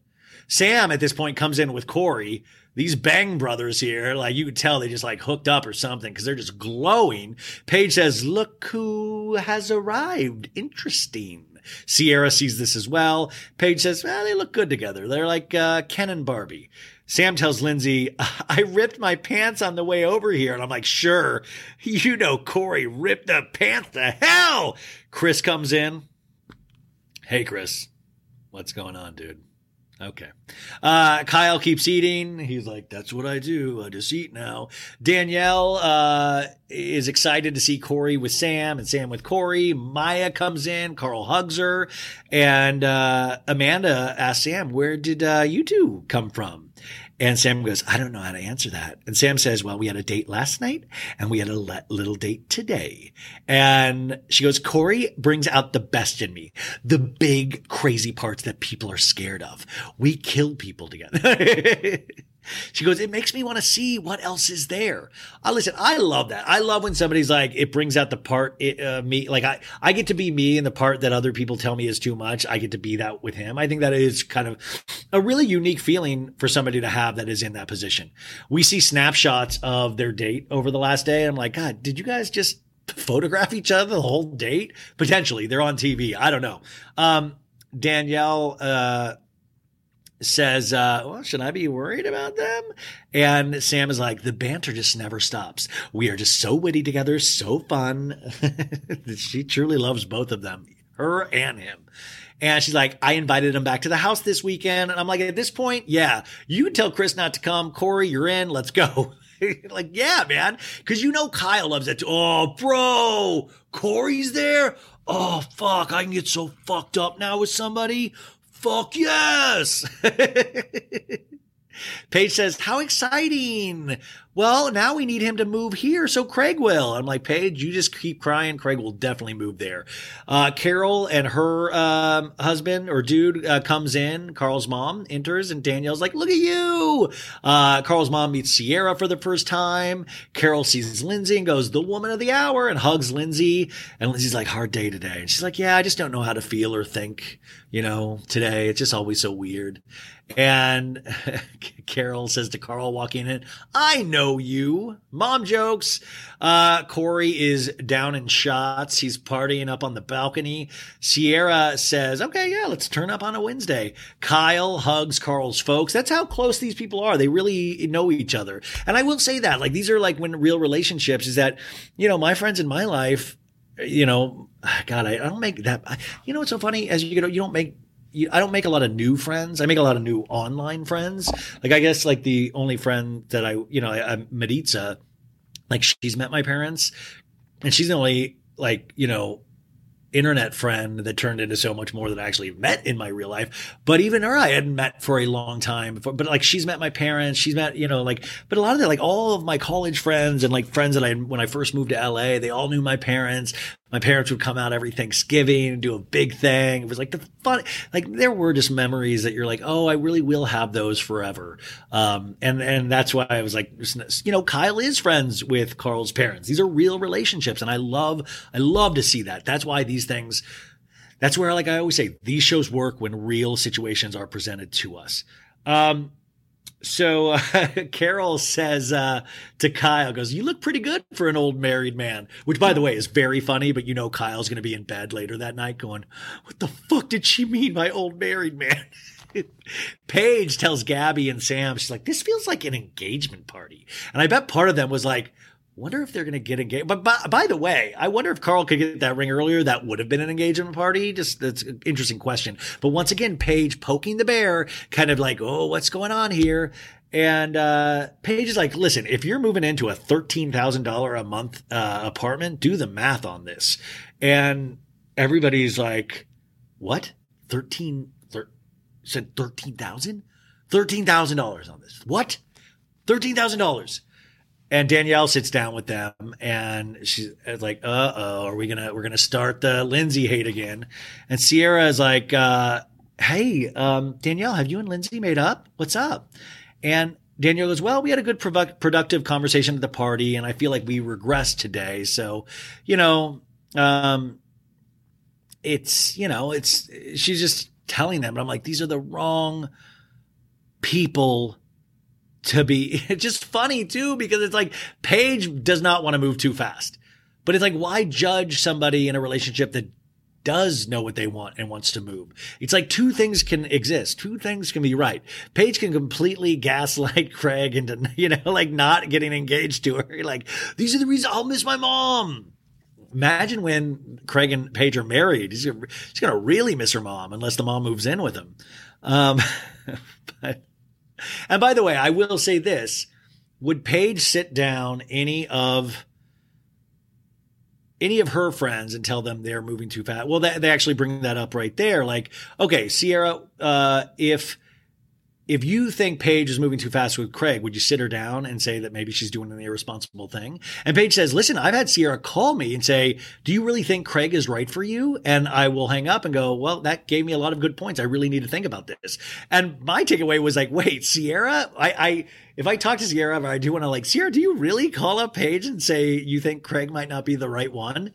Sam at this point comes in with Corey. These Bang brothers here, like you could tell they just like hooked up or something because they're just glowing. Paige says, look who has arrived. Interesting. Ciara sees this as well. Paige says, well, they look good together. They're like uh, Ken and Barbie. Sam tells Lindsay, I ripped my pants on the way over here. And I'm like, sure. You know, Corey ripped the pants to hell. Chris comes in. Hey, Chris. What's going on, dude? Okay. Uh, Kyle keeps eating. He's like, that's what I do. I just eat now. Danielle uh, is excited to see Corey with Sam and Sam with Corey. Mya comes in. Carl hugs her. And uh, Amanda asks Sam, where did uh, you two come from? And Sam goes, I don't know how to answer that. And Sam says, well, we had a date last night and we had a le- little date today. And she goes, Corey brings out the best in me, the big crazy parts that people are scared of. We kill people together. She goes, it makes me want to see what else is there. Uh, listen, I love that. I love when somebody's like, it brings out the part it, uh, me. Like I, I get to be me in the part that other people tell me is too much. I get to be that with him. I think that is kind of a really unique feeling for somebody to have that is in that position. We see snapshots of their date over the last day. I'm like, God, did you guys just photograph each other the whole date? Potentially, they're on TV. I don't know. Um, Danielle, uh, says, uh, well, should I be worried about them? And Sam is like, the banter just never stops. We are just so witty together, so fun. she truly loves both of them, her and him. And she's like, I invited him back to the house this weekend. And I'm like, at this point, yeah, you tell Chris not to come. Corey, you're in. Let's go. like, yeah, man. Cause you know Kyle loves it too. Oh, bro, Corey's there. Oh, fuck. I can get so fucked up now with somebody. Fuck yes. Paige says, How exciting. Well, now we need him to move here, so Craig will. I'm like, Paige, you just keep crying. Craig will definitely move there. Uh, Carol and her um, husband or dude uh, comes in. Carl's mom enters, and Danielle's like, Look at you. Uh, Carl's mom meets Ciara for the first time. Carol sees Lindsay and goes, The woman of the hour, and hugs Lindsay. And Lindsay's like, Hard day today. And she's like, Yeah, I just don't know how to feel or think, you know, today. It's just always so weird. And Carol says to Carl walking in, I know you. Mom jokes. Uh, Corey is down in shots. He's partying up on the balcony. Ciara says, okay, yeah, let's turn up on a Wednesday. Kyle hugs Carl's folks. That's how close these people are. They really know each other. And I will say that, like, these are like when real relationships is that, you know, my friends in my life, you know, God, I, I don't make that. You know, what's so funny as you know, you don't make I don't make a lot of new friends. I make a lot of new online friends. Like I guess like the only friend that I, you know, I, I Maritza, like she's met my parents and she's the only like, you know, internet friend that turned into so much more that I actually met in my real life. But even her, I hadn't met for a long time before. But like, she's met my parents. She's met, you know, like, but a lot of the, like all of my college friends and like friends that I, when I first moved to LA, they all knew my parents. My parents would come out every Thanksgiving and do a big thing. It was like the fun, like there were just memories that you're like, oh, I really will have those forever. Um, and, and that's why I was like, you know, Kyle is friends with Carl's parents. These are real relationships. And I love, I love to see that. That's why these things, that's where, like I always say, these shows work when real situations are presented to us. Um, so uh, Carol says uh, to Kyle, goes, "You look pretty good for an old married man." Which, by the way, is very funny. But you know, Kyle's going to be in bed later that night, going, "What the fuck did she mean by old married man?" Paige tells Gabby and Sam, she's like, "This feels like an engagement party," and I bet part of them was like, Wonder if they're going to get engaged. But by, by, the way, I wonder if Carl could get that ring earlier. That would have been an engagement party. Just that's an interesting question. But once again, Paige poking the bear, kind of like, oh, what's going on here? And uh, Paige is like, listen, if you're moving into a thirteen thousand dollar a month uh, apartment, do the math on this. And everybody's like, what? Thirteen? Thir- said thirteen thousand? Thirteen thousand dollars on this? What? Thirteen thousand dollars? And Danielle sits down with them and she's like, uh oh, are we gonna, we're gonna start the Lindsay hate again. And Ciara is like, uh, hey, um, Danielle, have you and Lindsay made up? What's up? And Danielle goes, well, we had a good productive conversation at the party and I feel like we regressed today. So, you know, um, it's, you know, it's, she's just telling them, but I'm like, these are the wrong people to be just funny too because it's like Paige does not want to move too fast. But it's like why judge somebody in a relationship that does know what they want and wants to move. It's like two things can exist. Two things can be right. Paige can completely gaslight Craig into, you know, like not getting engaged to her. Like, these are the reasons I'll miss my mom. Imagine when Craig and Paige are married. He's, going to really miss her mom unless the mom moves in with him. Um, but and by the way, I will say this would Paige sit down any of any of her friends and tell them they're moving too fast? Well, they, they actually bring that up right there. Like, okay, Ciara, uh, if if you think Paige is moving too fast with Craig, would you sit her down and say that maybe she's doing an irresponsible thing? And Paige says, listen, I've had Ciara call me and say, do you really think Craig is right for you? And I will hang up and go, well, that gave me a lot of good points. I really need to think about this. And my takeaway was like, wait, Ciara, I, I, if I talk to Ciara, I do want to like, Ciara, do you really call up Paige and say you think Craig might not be the right one?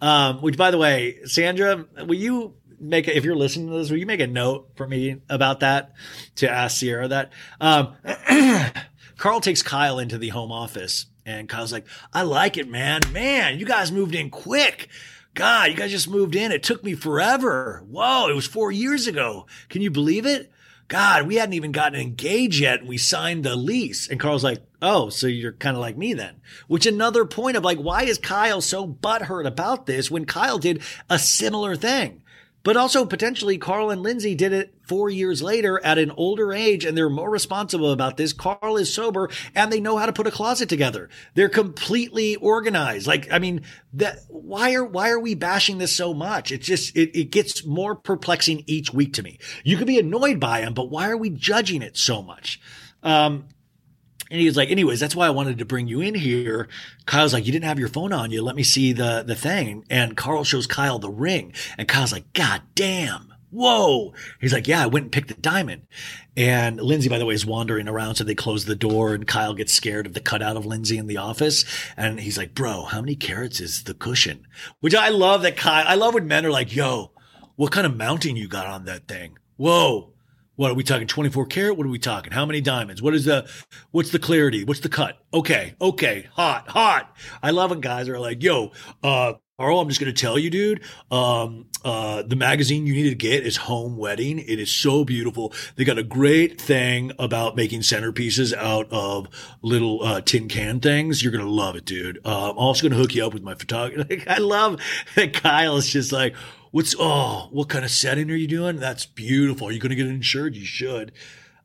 Um, which by the way, Sandra, will you make a, if you're listening to this, will you make a note for me about that to ask Ciara that? Um, Carl takes Kyle into the home office and Kyle's like, I like it, man. Man, you guys moved in quick. God, you guys just moved in. It took me forever. Whoa, it was four years ago. Can you believe it? God, we hadn't even gotten engaged yet and we signed the lease. And Carl's like, Oh, so you're kind of like me then. Which another point of like, why is Kyle so butthurt about this when Kyle did a similar thing? But also potentially Carl and Lindsay did it four years later at an older age and they're more responsible about this. Carl is sober and they know how to put a closet together. They're completely organized. Like, I mean, that, why are, why are we bashing this so much? It's just, it, it gets more perplexing each week to me. You could be annoyed by them, but why are we judging it so much? Um, and he was like, anyways, that's why I wanted to bring you in here. Kyle's like, you didn't have your phone on you. Let me see the, the thing. And Carl shows Kyle the ring. And Kyle's like, God damn. Whoa. He's like, yeah, I went and picked the diamond. And Lindsay, by the way, is wandering around. So they close the door and Kyle gets scared of the cutout of Lindsay in the office. And he's like, bro, how many carats is the cushion? Which I love that Kyle, I love when men are like, yo, what kind of mounting you got on that thing? Whoa. What are we talking? 24 karat? What are we talking? How many diamonds? What is the, what's the clarity? What's the cut? Okay. Okay. Hot, hot. I love when guys are like, yo, uh, Carl, I'm just going to tell you, dude. Um, uh, the magazine you need to get is Home Wedding. It is so beautiful. They got a great thing about making centerpieces out of little uh, tin can things. You're going to love it, dude. Uh, I'm also going to hook you up with my photographer. I love that Kyle is just like, What's oh, what kind of setting are you doing? That's beautiful. Are you going to get insured? You should.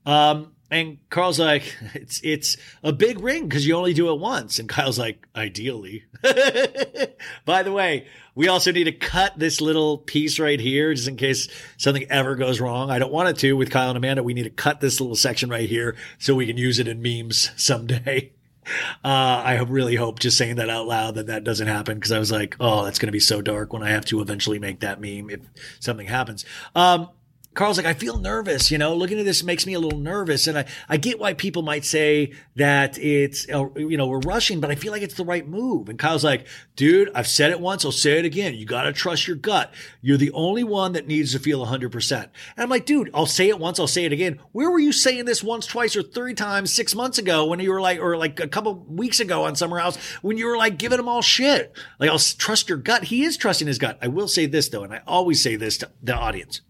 Um, And Carl's like, it's it's a big ring because you only do it once. And Kyle's like, ideally. By the way, we also need to cut this little piece right here just in case something ever goes wrong. I don't want it to with Kyle and Amanda. We need to cut this little section right here so we can use it in memes someday. Uh, I really hope just saying that out loud that that doesn't happen because I was like, oh, that's going to be so dark when I have to eventually make that meme if something happens. Um, Carl's like, I feel nervous, you know, looking at this makes me a little nervous. And I, I get why people might say that it's, uh, you know, we're rushing, but I feel like it's the right move. And Kyle's like, dude, I've said it once. I'll say it again. You got to trust your gut. You're the only one that needs to feel 100%. And I'm like, dude, I'll say it once. I'll say it again. Where were you saying this once, twice, or three times six months ago when you were like, or like a couple weeks ago on Summer House when you were like giving them all shit? Like, I'll trust your gut. He is trusting his gut. I will say this though, and I always say this to the audience.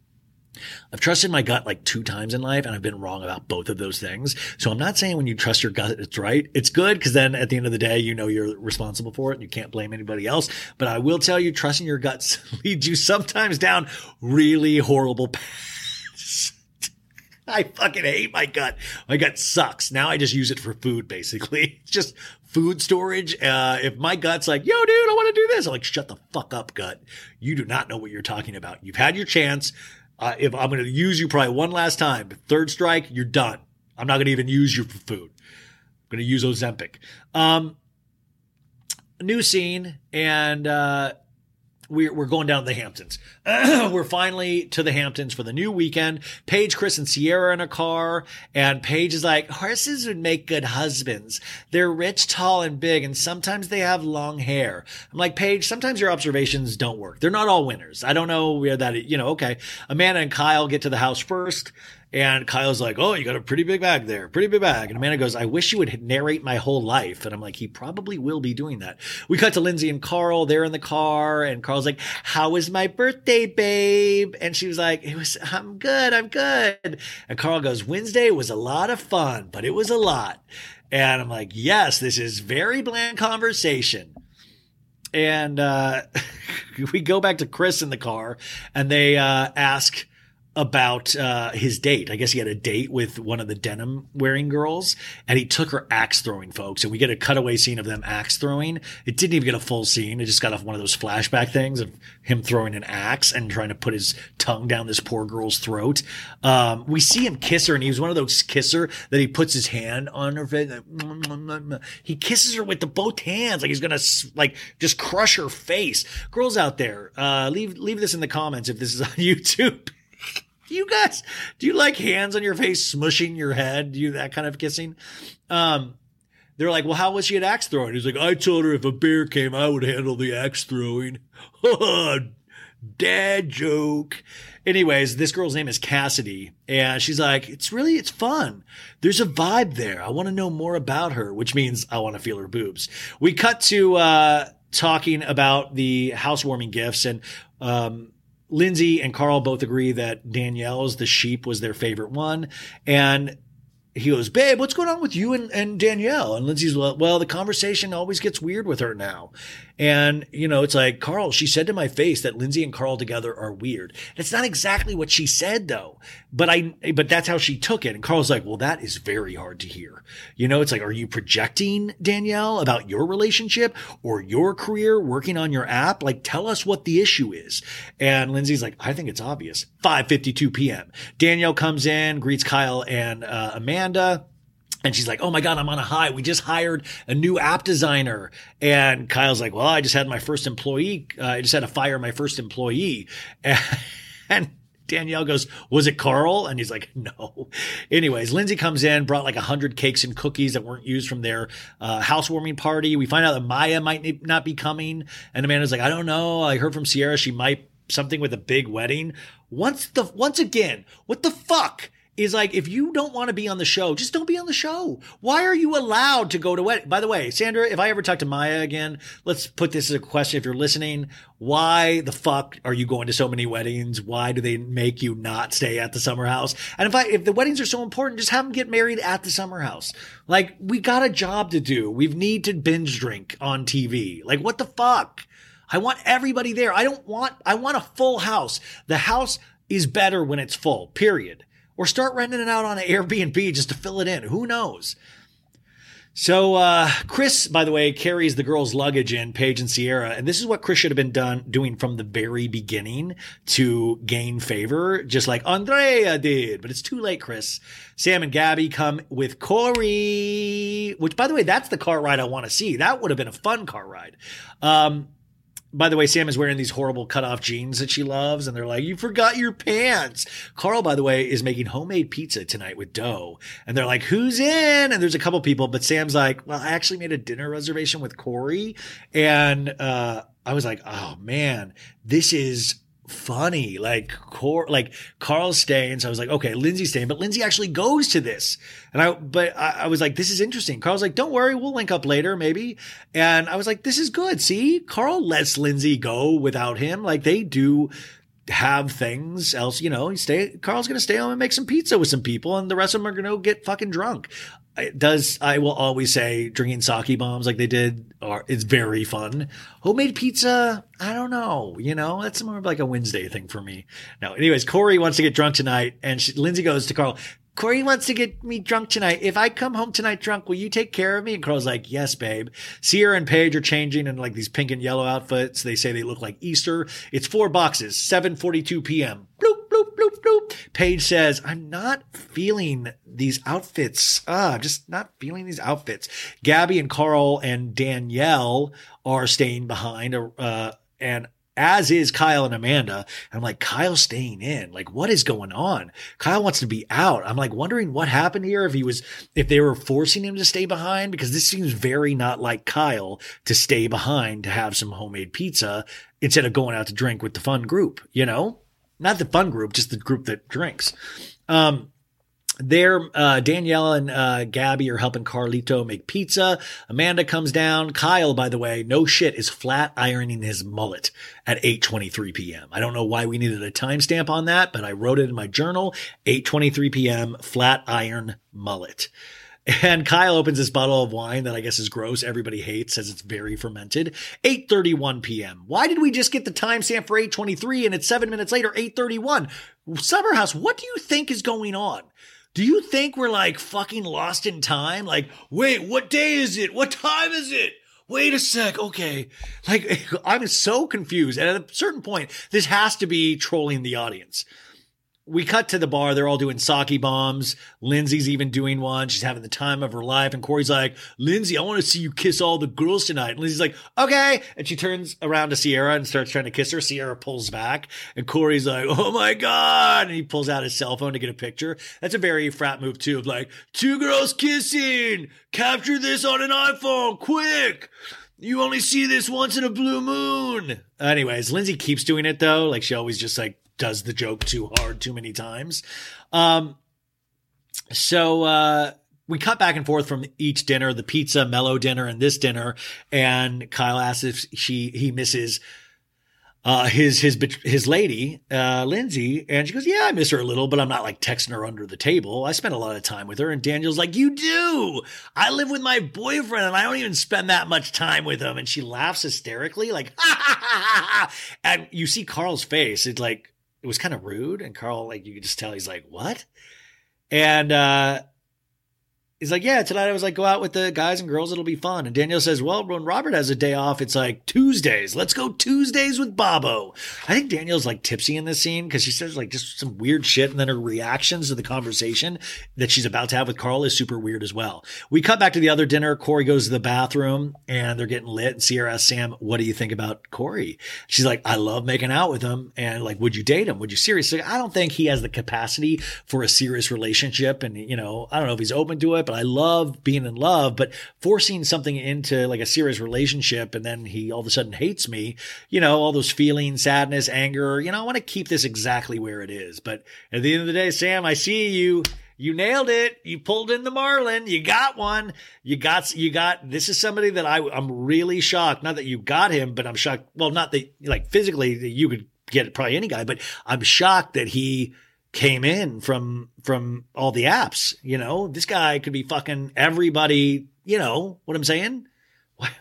I've trusted my gut like two times in life and I've been wrong about both of those things. So I'm not saying when you trust your gut, it's right. It's good because then at the end of the day, you know you're responsible for it and you can't blame anybody else. But I will tell you, trusting your guts leads you sometimes down really horrible paths. I fucking hate my gut. My gut sucks. Now I just use it for food, basically. It's just food storage. Uh, if my gut's like, yo, dude, I want to do this, I'm like, shut the fuck up, gut. You do not know what you're talking about. You've had your chance. Uh, if I'm going to use you probably one last time, third strike, you're done. I'm not going to even use you for food. I'm going to use Ozempic. Um, new scene, and uh, we're, we're going down to the Hamptons. we're finally to the Hamptons for the new weekend. Paige, Chris, and Ciara in a car. And Paige is like, horses would make good husbands. They're rich, tall, and big, and sometimes they have long hair. I'm like, Paige, sometimes your observations don't work. They're not all winners. I don't know where that, you know, okay. Amanda and Kyle get to the house first. And Kyle's like, Oh, you got a pretty big bag there, pretty big bag. And Amanda goes, I wish you would narrate my whole life. And I'm like, He probably will be doing that. We cut to Lindsay and Carl. They're in the car. And Carl's like, How was my birthday, babe? And she was like, It was, I'm good, I'm good. And Carl goes, Wednesday was a lot of fun, but it was a lot. And I'm like, Yes, this is very bland conversation and uh, we go back to Chris in the car, and they uh, ask about uh, his date. I guess he had a date with one of the denim wearing girls, and he took her axe throwing, folks. And we get a cutaway scene of them axe throwing. It didn't even get a full scene. It just got off one of those flashback things of him throwing an axe and trying to put his tongue down this poor girl's throat. Um, we see him kiss her, and he was one of those kisser that he puts his hand on her face. He kisses her with the both hands, like he's gonna like just crush her face. Girls out there, uh, leave leave this in the comments if this is on YouTube. Do you guys do you like hands on your face smushing your head? Do you that kind of kissing? Um, they're like, well, how was she at axe throwing? He's like, I told her if a bear came, I would handle the axe throwing. Dad joke. Anyways, this girl's name is Cassidy, and she's like, it's really, it's fun. There's a vibe there. I want to know more about her, which means I want to feel her boobs. We cut to uh, talking about the housewarming gifts, and um, Lindsay and Carl both agree that Danielle's the sheep was their favorite one. And he goes, Babe, what's going on with you and, and Danielle? And Lindsay's, well, well, the conversation always gets weird with her now. And, you know, it's like, Carl, she said to my face that Lindsay and Carl together are weird. That's not exactly what she said though, but I, but that's how she took it. And Carl's like, well, that is very hard to hear. You know, it's like, are you projecting Danielle about your relationship or your career working on your app? Like, tell us what the issue is. And Lindsay's like, I think it's obvious. 5.52 p.m. Danielle comes in, greets Kyle and uh, Amanda. And she's like, Oh my God, I'm on a high. We just hired a new app designer. And Kyle's like, Well, I just had my first employee. Uh, I just had to fire my first employee. And, and Danielle goes, Was it Carl? And he's like, No. Anyways, Lindsay comes in, brought like a hundred cakes and cookies that weren't used from their uh, housewarming party. We find out that Mya might not be coming. And Amanda's like, I don't know. I heard from Ciara she might something with a big wedding. Once the once again, what the fuck? Is like if you don't want to be on the show, just don't be on the show. Why are you allowed to go to wedding? By the way, Sandra, if I ever talk to Mya again, let's put this as a question. If you're listening, why the fuck are you going to so many weddings? Why do they make you not stay at the summer house? And if I if the weddings are so important, just have them get married at the summer house. Like we got a job to do. We need to binge drink on TV. Like what the fuck? I want everybody there. I don't want I want a full house. The house is better when it's full. Period. Or start renting it out on an Airbnb just to fill it in. Who knows? So uh, Chris, by the way, carries the girls' luggage in Paige and Ciara, and this is what Chris should have been done doing from the very beginning to gain favor, just like Andrea did. But it's too late, Chris. Sam and Gabby come with Corey, which, by the way, that's the car ride I want to see. That would have been a fun car ride. Um, by the way, Sam is wearing these horrible cutoff jeans that she loves, and they're like, You forgot your pants. Carl, by the way, is making homemade pizza tonight with dough. And they're like, Who's in? And there's a couple people, but Sam's like, Well, I actually made a dinner reservation with Corey. And uh, I was like, Oh man, this is funny. Like Cor, like Carl's staying. So I was like, okay, Lindsay's staying, but Lindsay actually goes to this. And I, but I, I was like, this is interesting. Carl's like, don't worry, we'll link up later, maybe. And I was like, this is good. See, Carl lets Lindsay go without him. Like they do have things else, you know, stay, Carl's to stay home and make some pizza with some people and the rest of them are to get fucking drunk. It does, I will always say drinking sake bombs like they did are, it's very fun. Homemade pizza, I don't know, you know, that's more of like a Wednesday thing for me. Now, anyways, Corey wants to get drunk tonight and she, Lindsay goes to Carl, Corey wants to get me drunk tonight. If I come home tonight drunk, will you take care of me? And Carl's like, yes, babe. Ciara and Paige are changing in like these pink and yellow outfits. They say they look like Easter. It's four boxes, 7.42 p.m. Bloop, bloop, bloop. Paige says, I'm not feeling these outfits. I'm just not feeling these outfits. Gabby and Carl and Danielle are staying behind, uh, and as is Kyle and Amanda. And I'm like, Kyle's staying in. Like, what is going on? Kyle wants to be out. I'm like wondering what happened here. If he was, if they were forcing him to stay behind, because this seems very not like Kyle to stay behind to have some homemade pizza instead of going out to drink with the fun group, you know? Not the fun group, just the group that drinks. Um, there, uh, Danielle and uh, Gabby are helping Carlito make pizza. Amanda comes down. Kyle, by the way, no shit, is flat ironing his mullet at 8:23 p.m. I don't know why we needed a timestamp on that, but I wrote it in my journal. 8:23 p.m. flat iron mullet. And Kyle opens this bottle of wine that I guess is gross. Everybody hates, says it's very fermented. 8:31 p.m. Why did we just get the timestamp for 8:23 and it's seven minutes later, 8:31? Summerhouse, what do you think is going on? Do you think we're like fucking lost in time? Like, wait, what day is it? What time is it? Wait a sec. Okay. Like, I'm so confused. And at a certain point, this has to be trolling the audience. We cut to the bar. They're all doing sake bombs. Lindsay's even doing one. She's having the time of her life. And Corey's like, Lindsay, I want to see you kiss all the girls tonight. And Lindsay's like, okay. And she turns around to Ciara and starts trying to kiss her. Ciara pulls back. And Corey's like, oh my God. And he pulls out his cell phone to get a picture. That's a very frat move too of like, two girls kissing. Capture this on an iPhone. Quick. You only see this once in a blue moon. Anyways, Lindsay keeps doing it though. Like she always just like does the joke too hard too many times. Um, so, uh, we cut back and forth from each dinner, the pizza, mellow dinner, and this dinner. And Kyle asks if she he misses uh, his his his lady, uh, Lindsay, and she goes, "Yeah, I miss her a little, but I'm not like texting her under the table. I spend a lot of time with her." And Daniel's like, "You do? I live with my boyfriend, and I don't even spend that much time with him." And she laughs hysterically, like, ha, ha, ha, ha. and you see Carl's face. It's like it was kind of rude, and Carl, like, you could just tell he's like, "What?" And uh, He's like, yeah, tonight I was like, go out with the guys and girls. It'll be fun. And Danielle says, well, when Robert has a day off, it's like Tuesdays. Let's go Tuesdays with Bobo. I think Danielle's like tipsy in this scene because she says like just some weird shit. And then her reactions to the conversation that she's about to have with Carl is super weird as well. We cut back to the other dinner. Corey goes to the bathroom and they're getting lit. And Ciara asks Sam, what do you think about Corey? She's like, I love making out with him. And like, would you date him? Would you seriously? I don't think he has the capacity for a serious relationship. And, you know, I don't know if he's open to it, but I love being in love, but forcing something into like a serious relationship and then he all of a sudden hates me, you know, all those feelings, sadness, anger, you know, I want to keep this exactly where it is. But at the end of the day, Sam, I see you. You nailed it. You pulled in the Marlin. You got one. You got, you got, this is somebody that I, I'm really shocked. Not that you got him, but I'm shocked. Well, not that like physically that you could get probably any guy, but I'm shocked that he, came in from from all the apps. You know, this guy could be fucking everybody. You know what I'm saying? What?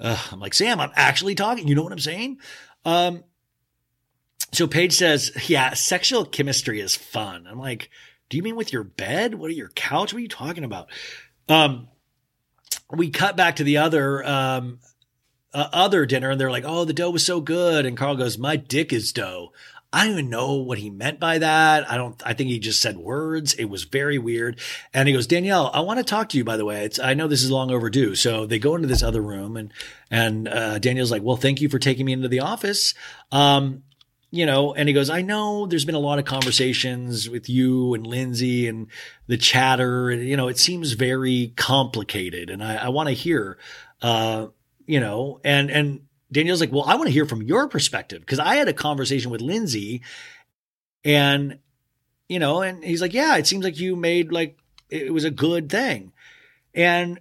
Uh, I'm like Sam. I'm actually talking. You know what I'm saying? Um. so Paige says, yeah, sexual chemistry is fun. I'm like, do you mean with your bed? What are your couch? What are you talking about? Um, we cut back to the other, um, uh, other dinner and they're like, oh, the dough was so good. And Carl goes, my dick is dough. I don't even know what he meant by that. I don't, I think he just said words. It was very weird. And he goes, Danielle, I want to talk to you, by the way. It's, I know this is long overdue. So they go into this other room and, and, uh, Danielle's like, well, thank you for taking me into the office. Um, you know, and he goes, I know there's been a lot of conversations with you and Lindsay and the chatter. And, you know, it seems very complicated. And I, I want to hear, uh, you know, and, and Danielle's like, well, I want to hear from your perspective because I had a conversation with Lindsay and, you know, and he's like, yeah, it seems like you made like, it was a good thing. And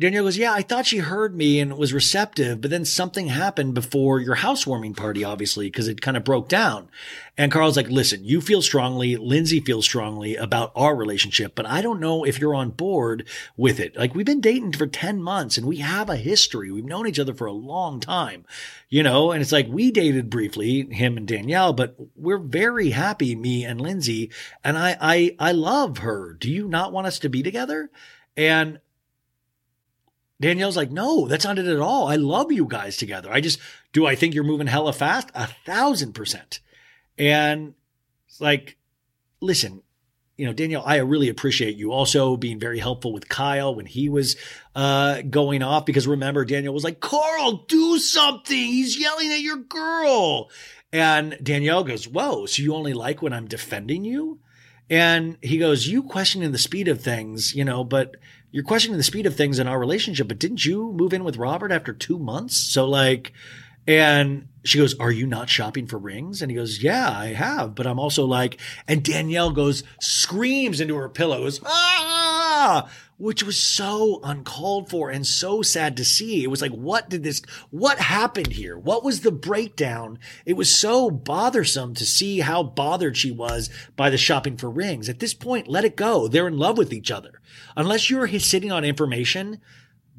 Danielle goes, Yeah, I thought she heard me and was receptive, but then something happened before your housewarming party, obviously, because it kind of broke down. And Carl's like, Listen, you feel strongly, Lindsay feels strongly about our relationship, but I don't know if you're on board with it. Like, we've been dating for 10 months and we have a history. We've known each other for a long time, you know? And it's like, we dated briefly, him and Danielle, but we're very happy, me and Lindsay. And I, I, I love her. Do you not want us to be together? And Danielle's like, no, that's not it at all. I love you guys together. I just, do I think you're moving hella fast? A thousand percent. And it's like, listen, you know, Danielle, I really appreciate you also being very helpful with Kyle when he was uh, going off because remember, Danielle was like, Carl, do something. He's yelling at your girl. And Danielle goes, Whoa, so you only like when I'm defending you? And he goes, You questioning the speed of things, you know, but you're questioning the speed of things in our relationship, but didn't you move in with Robert after two months? So like, and she goes, Are you not shopping for rings? And he goes, Yeah, I have. But I'm also like, and Danielle goes, screams into her pillows, ah, which was so uncalled for and so sad to see. It was like, what did this, what happened here? What was the breakdown? It was so bothersome to see how bothered she was by the shopping for rings. At this point, let it go. They're in love with each other. Unless you're sitting on information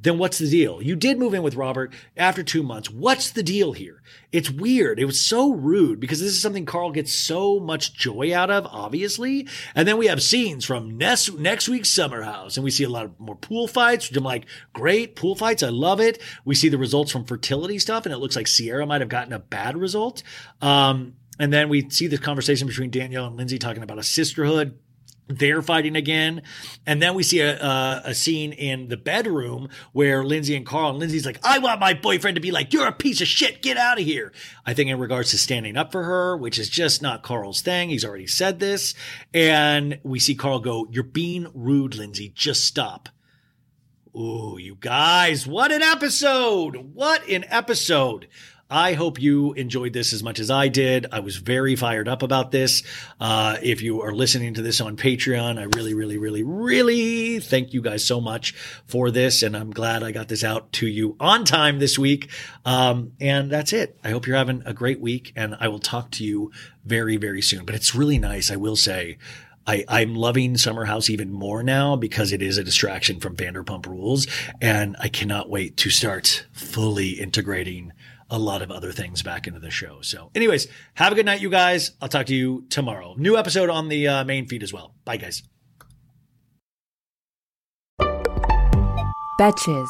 then what's the deal? You did move in with Robert after two months. What's the deal here? It's weird. It was so rude because this is something Carl gets so much joy out of, obviously. And then we have scenes from next, next week's Summer House and we see a lot of more pool fights, which I'm like, great pool fights. I love it. We see the results from fertility stuff and it looks like Ciara might have gotten a bad result. Um, and then we see the conversation between Danielle and Lindsay talking about a sisterhood they're fighting again. And then we see a, a, scene in the bedroom where Lindsay and Carl, and Lindsay's like, I want my boyfriend to be like, you're a piece of shit. Get out of here. I think in regards to standing up for her, which is just not Carl's thing. He's already said this. And we see Carl go, you're being rude, Lindsay. Just stop. Ooh, you guys, what an episode. What an episode. I hope you enjoyed this as much as I did. I was very fired up about this. Uh, if you are listening to this on Patreon, I really, really, really, really thank you guys so much for this. And I'm glad I got this out to you on time this week. Um, and that's it. I hope you're having a great week and I will talk to you very, very soon. But it's really nice. I will say, I, I'm loving Summer House even more now because it is a distraction from Vanderpump Rules, and I cannot wait to start fully integrating a lot of other things back into the show. So, anyways, have a good night, you guys. I'll talk to you tomorrow. New episode on the uh, main feed as well. Bye, guys. Betches.